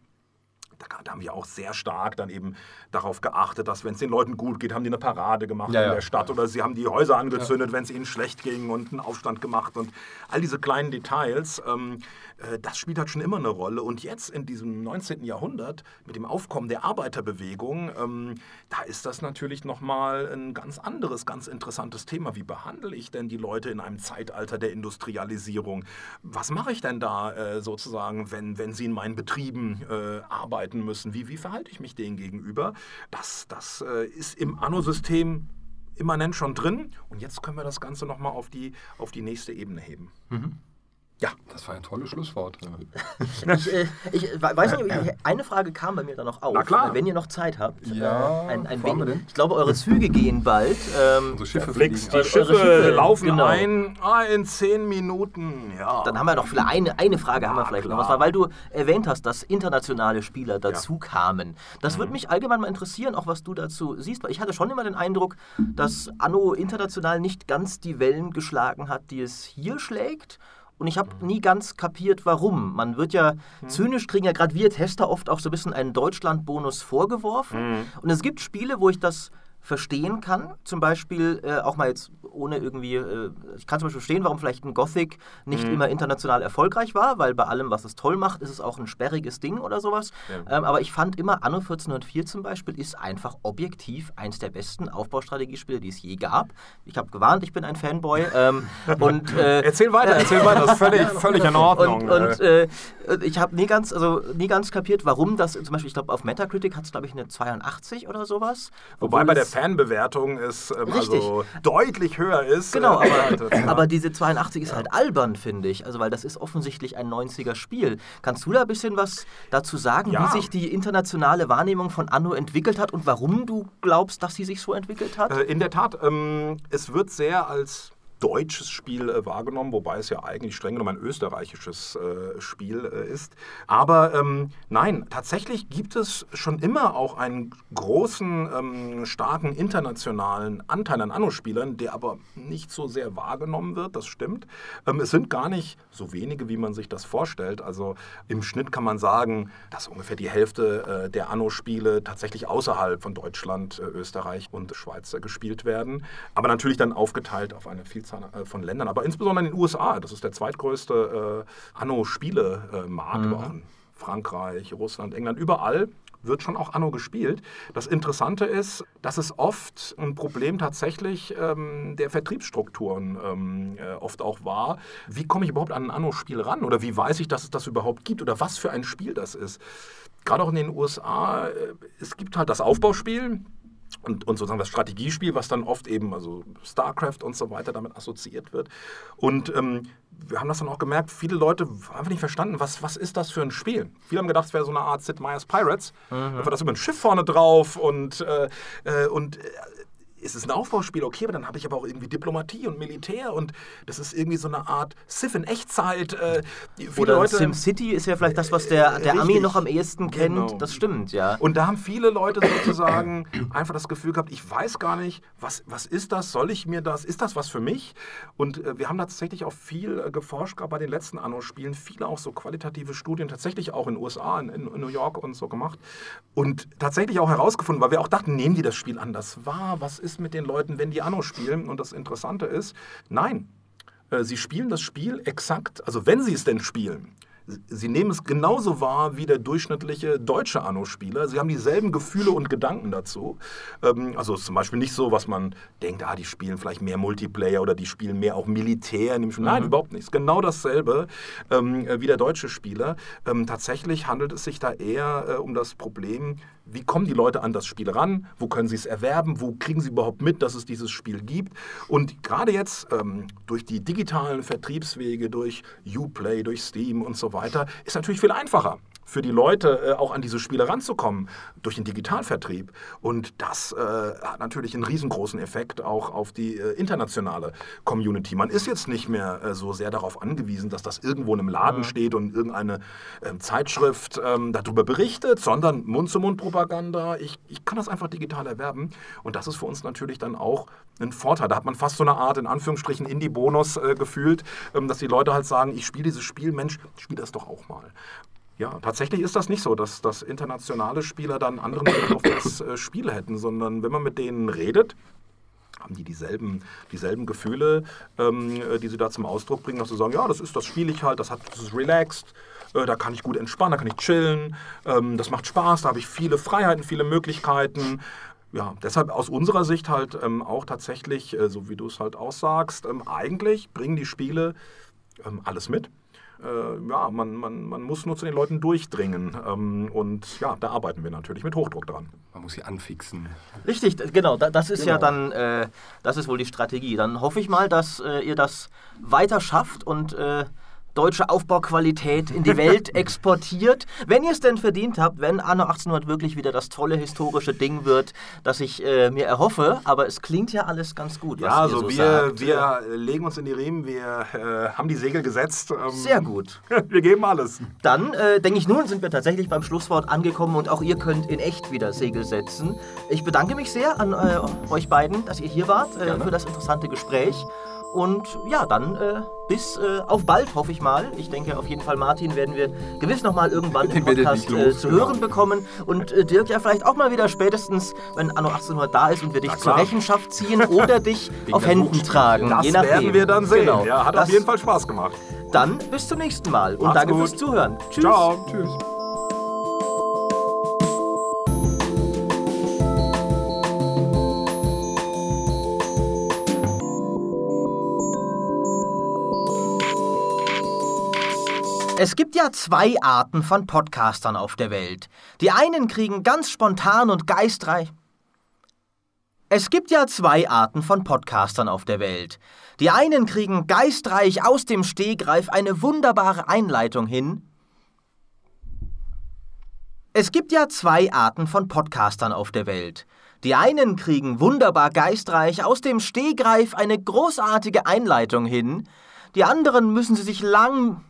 da, da, haben wir auch sehr stark dann eben darauf geachtet, dass wenn es den Leuten gut geht, haben die eine Parade gemacht ja, in der Stadt oder sie haben die Häuser angezündet, ja. wenn es ihnen schlecht ging und einen Aufstand gemacht und all diese kleinen Details, ähm, äh, das spielt halt schon immer eine Rolle. Und jetzt in diesem 19. Jahrhundert mit dem Aufkommen der Arbeiterbewegung, ähm, da ist das natürlich nochmal ein ganz anderes, ganz interessantes Thema. Wie behandle ich denn die Leute in einem Zeitalter der Industrialisierung? Was mache ich denn da äh, sozusagen, wenn, wenn sie in meinen Betrieben äh, arbeiten müssen? Wie, wie verhalte ich mich denen gegenüber? Das, das äh, ist im Anno-System immanent schon drin. Und jetzt können wir das Ganze nochmal auf die, auf die nächste Ebene heben. Mhm.
Ja. Das war ein tolles Schlusswort.
ich, äh, ich, weiß nicht, eine Frage kam bei mir da noch auf.
Na klar.
Wenn ihr noch Zeit habt.
Ja,
äh, ein, ein wenig, ich glaube, eure Züge gehen bald.
Ähm, Unsere Schiffe, Flix, die Schiffe, Schiffe, laufen genau. ein ah, in zehn Minuten. Ja.
Dann haben wir noch vielleicht eine, eine Frage, ja, haben wir vielleicht klar. noch. War, weil du erwähnt hast, dass internationale Spieler dazu ja. kamen. Das mhm. würde mich allgemein mal interessieren, auch was du dazu siehst. Weil ich hatte schon immer den Eindruck, dass Anno international nicht ganz die Wellen geschlagen hat, die es hier schlägt. Und ich habe nie ganz kapiert, warum. Man wird ja mhm. zynisch, kriegen ja gerade wir Tester oft auch so ein bisschen einen Deutschland-Bonus vorgeworfen. Mhm. Und es gibt Spiele, wo ich das verstehen kann. Zum Beispiel äh, auch mal jetzt ohne irgendwie, äh, ich kann zum Beispiel verstehen, warum vielleicht ein Gothic nicht mhm. immer international erfolgreich war, weil bei allem, was es toll macht, ist es auch ein sperriges Ding oder sowas. Ja. Ähm, aber ich fand immer, Anno 1404 zum Beispiel ist einfach objektiv eins der besten Aufbaustrategiespiele, die es je gab. Ich habe gewarnt, ich bin ein Fanboy. Ähm, und,
äh, erzähl weiter, erzähl weiter, das ist völlig, völlig in Ordnung.
Und, und äh, ich habe nie ganz, also nie ganz kapiert, warum das, zum Beispiel, ich glaube, auf Metacritic hat es, glaube ich, eine 82 oder sowas.
Wobei bei der Fanbewertung es ähm, also deutlich höher ist.
Genau, äh, aber, aber, diese 82 ist halt albern, finde ich. Also, weil das ist offensichtlich ein 90er-Spiel. Kannst du da ein bisschen was dazu sagen, ja. wie sich die internationale Wahrnehmung von Anno entwickelt hat und warum du glaubst, dass sie sich so entwickelt hat?
Äh, in der Tat, ähm, es wird sehr als deutsches Spiel äh, wahrgenommen, wobei es ja eigentlich streng genommen ein österreichisches äh, Spiel äh, ist. Aber ähm, nein, tatsächlich gibt es schon immer auch einen großen, ähm, starken internationalen Anteil an Anno-Spielern, der aber nicht so sehr wahrgenommen wird, das stimmt. Ähm, es sind gar nicht so wenige, wie man sich das vorstellt. Also im Schnitt kann man sagen, dass ungefähr die Hälfte äh, der Anno-Spiele tatsächlich außerhalb von Deutschland, äh, Österreich und Schweiz gespielt werden. Aber natürlich dann aufgeteilt auf eine Vielzahl Vielzahl äh, von Ländern, aber insbesondere in den USA. Das ist der zweitgrößte äh, Anno-Spielemarkt, mhm. Frankreich, Russland, England, überall wird schon auch Anno gespielt. Das Interessante ist, dass es oft ein Problem tatsächlich ähm, der Vertriebsstrukturen ähm, äh, oft auch war. Wie komme ich überhaupt an ein Anno-Spiel ran? Oder wie weiß ich, dass es das überhaupt gibt? Oder was für ein Spiel das ist? Gerade auch in den USA, äh, es gibt halt das Aufbauspiel, und, und sozusagen das Strategiespiel, was dann oft eben, also StarCraft und so weiter, damit assoziiert wird. Und ähm, wir haben das dann auch gemerkt, viele Leute haben einfach nicht verstanden, was, was ist das für ein Spiel. Viele haben gedacht, es wäre so eine Art Sid Meier's Pirates. Mhm. War das über ein Schiff vorne drauf und, äh, äh und äh, ist es ein Aufbauspiel, okay, aber dann habe ich aber auch irgendwie Diplomatie und Militär und das ist irgendwie so eine Art Civ in Echtzeit. Äh,
Oder
Leute,
SimCity ist ja vielleicht das, was der, der Ami noch am ehesten kennt.
Genau.
Das stimmt, ja.
Und da haben viele Leute sozusagen einfach das Gefühl gehabt, ich weiß gar nicht, was, was ist das, soll ich mir das, ist das was für mich? Und äh, wir haben tatsächlich auch viel äh, geforscht, gerade bei den letzten Anno-Spielen, viele auch so qualitative Studien, tatsächlich auch in den USA, in, in New York und so gemacht. Und tatsächlich auch herausgefunden, weil wir auch dachten, nehmen die das Spiel anders wahr? Was ist mit den Leuten, wenn die Anno spielen? Und das Interessante ist, nein, äh, sie spielen das Spiel exakt, also wenn sie es denn spielen, Sie nehmen es genauso wahr wie der durchschnittliche deutsche Anno-Spieler. Sie haben dieselben Gefühle und Gedanken dazu. Ähm, also es ist zum Beispiel nicht so, was man denkt, ah, die spielen vielleicht mehr Multiplayer oder die spielen mehr auch Militär. Nein, überhaupt nicht. Es ist genau dasselbe ähm, äh, wie der deutsche Spieler. Ähm, tatsächlich handelt es sich da eher äh, um das Problem, wie kommen die Leute an das Spiel ran? Wo können sie es erwerben? Wo kriegen sie überhaupt mit, dass es dieses Spiel gibt? Und gerade jetzt durch die digitalen Vertriebswege, durch Uplay, durch Steam und so weiter, ist natürlich viel einfacher für die Leute äh, auch an diese Spiele ranzukommen durch den Digitalvertrieb. Und das äh, hat natürlich einen riesengroßen Effekt auch auf die äh, internationale Community. Man ist jetzt nicht mehr äh, so sehr darauf angewiesen, dass das irgendwo in einem Laden steht und irgendeine ähm, Zeitschrift ähm, darüber berichtet, sondern Mund-zu-Mund-Propaganda. Ich, ich kann das einfach digital erwerben. Und das ist für uns natürlich dann auch ein Vorteil. Da hat man fast so eine Art, in Anführungsstrichen, Indie-Bonus äh, gefühlt, ähm, dass die Leute halt sagen, ich spiele dieses Spiel, Mensch, spiel das doch auch mal. Ja, tatsächlich ist das nicht so, dass, dass internationale Spieler dann anderen Blick auf das äh, Spiel hätten, sondern wenn man mit denen redet, haben die dieselben, dieselben Gefühle, ähm, äh, die sie da zum Ausdruck bringen, dass sie sagen, ja, das ist, das spiele ich halt, das, hat, das ist relaxed, äh, da kann ich gut entspannen, da kann ich chillen, ähm, das macht Spaß, da habe ich viele Freiheiten, viele Möglichkeiten. Ja, deshalb aus unserer Sicht halt ähm, auch tatsächlich, äh, so wie du es halt aussagst, ähm, eigentlich bringen die Spiele ähm, alles mit. Äh, ja, man, man, man muss nur zu den Leuten durchdringen. Ähm, und ja, da arbeiten wir natürlich mit Hochdruck dran.
Man muss sie anfixen.
Richtig, genau, da- das ist ja
Genau.
dann, äh, das ist wohl die Strategie. Dann hoffe ich mal, dass äh, ihr das weiter schafft und äh, deutsche Aufbauqualität in die Welt exportiert. Wenn ihr es denn verdient habt, wenn Anno 1800 wirklich wieder das tolle historische Ding wird, das ich äh, mir erhoffe, aber es klingt ja alles ganz gut, was
Ja,
ihr
also
so
wir,
sagt.
wir legen uns in die Riemen, wir äh, haben die Segel gesetzt. Ähm,
Sehr gut.
Wir geben alles.
Dann äh, denke ich, nun sind wir tatsächlich beim Schlusswort angekommen und auch ihr könnt in echt wieder Segel setzen. Ich bedanke mich sehr an äh, euch beiden, dass ihr hier wart äh, für das interessante Gespräch. Und ja, dann äh, bis äh, auf bald, hoffe ich mal. Ich denke, auf jeden Fall Martin werden wir gewiss noch mal irgendwann im
Den
Podcast
nicht
äh,
los,
zu
genau.
hören bekommen. Und äh, Dirk ja vielleicht auch mal wieder spätestens, wenn Anno 1800 da ist und wir dich zur. Rechenschaft ziehen oder dich auf Händen
Buchstaben.
tragen.
Das
je nachdem.
werden wir dann sehen.
Genau.
Ja, hat
das,
auf jeden Fall Spaß gemacht.
Dann bis zum nächsten Mal und
Macht's
danke
gut.
fürs Zuhören. Tschüss.
Ciao.
Tschüss.
Es gibt ja zwei Arten von Podcastern auf der Welt. Die einen kriegen ganz spontan und geistreich. Es gibt ja zwei Arten von Podcastern auf der Welt. Die einen kriegen geistreich aus dem Stegreif eine wunderbare Einleitung hin. Es gibt ja zwei Arten von Podcastern auf der Welt. Die einen kriegen wunderbar geistreich aus dem Stegreif eine großartige Einleitung hin. Die anderen müssen sie sich lang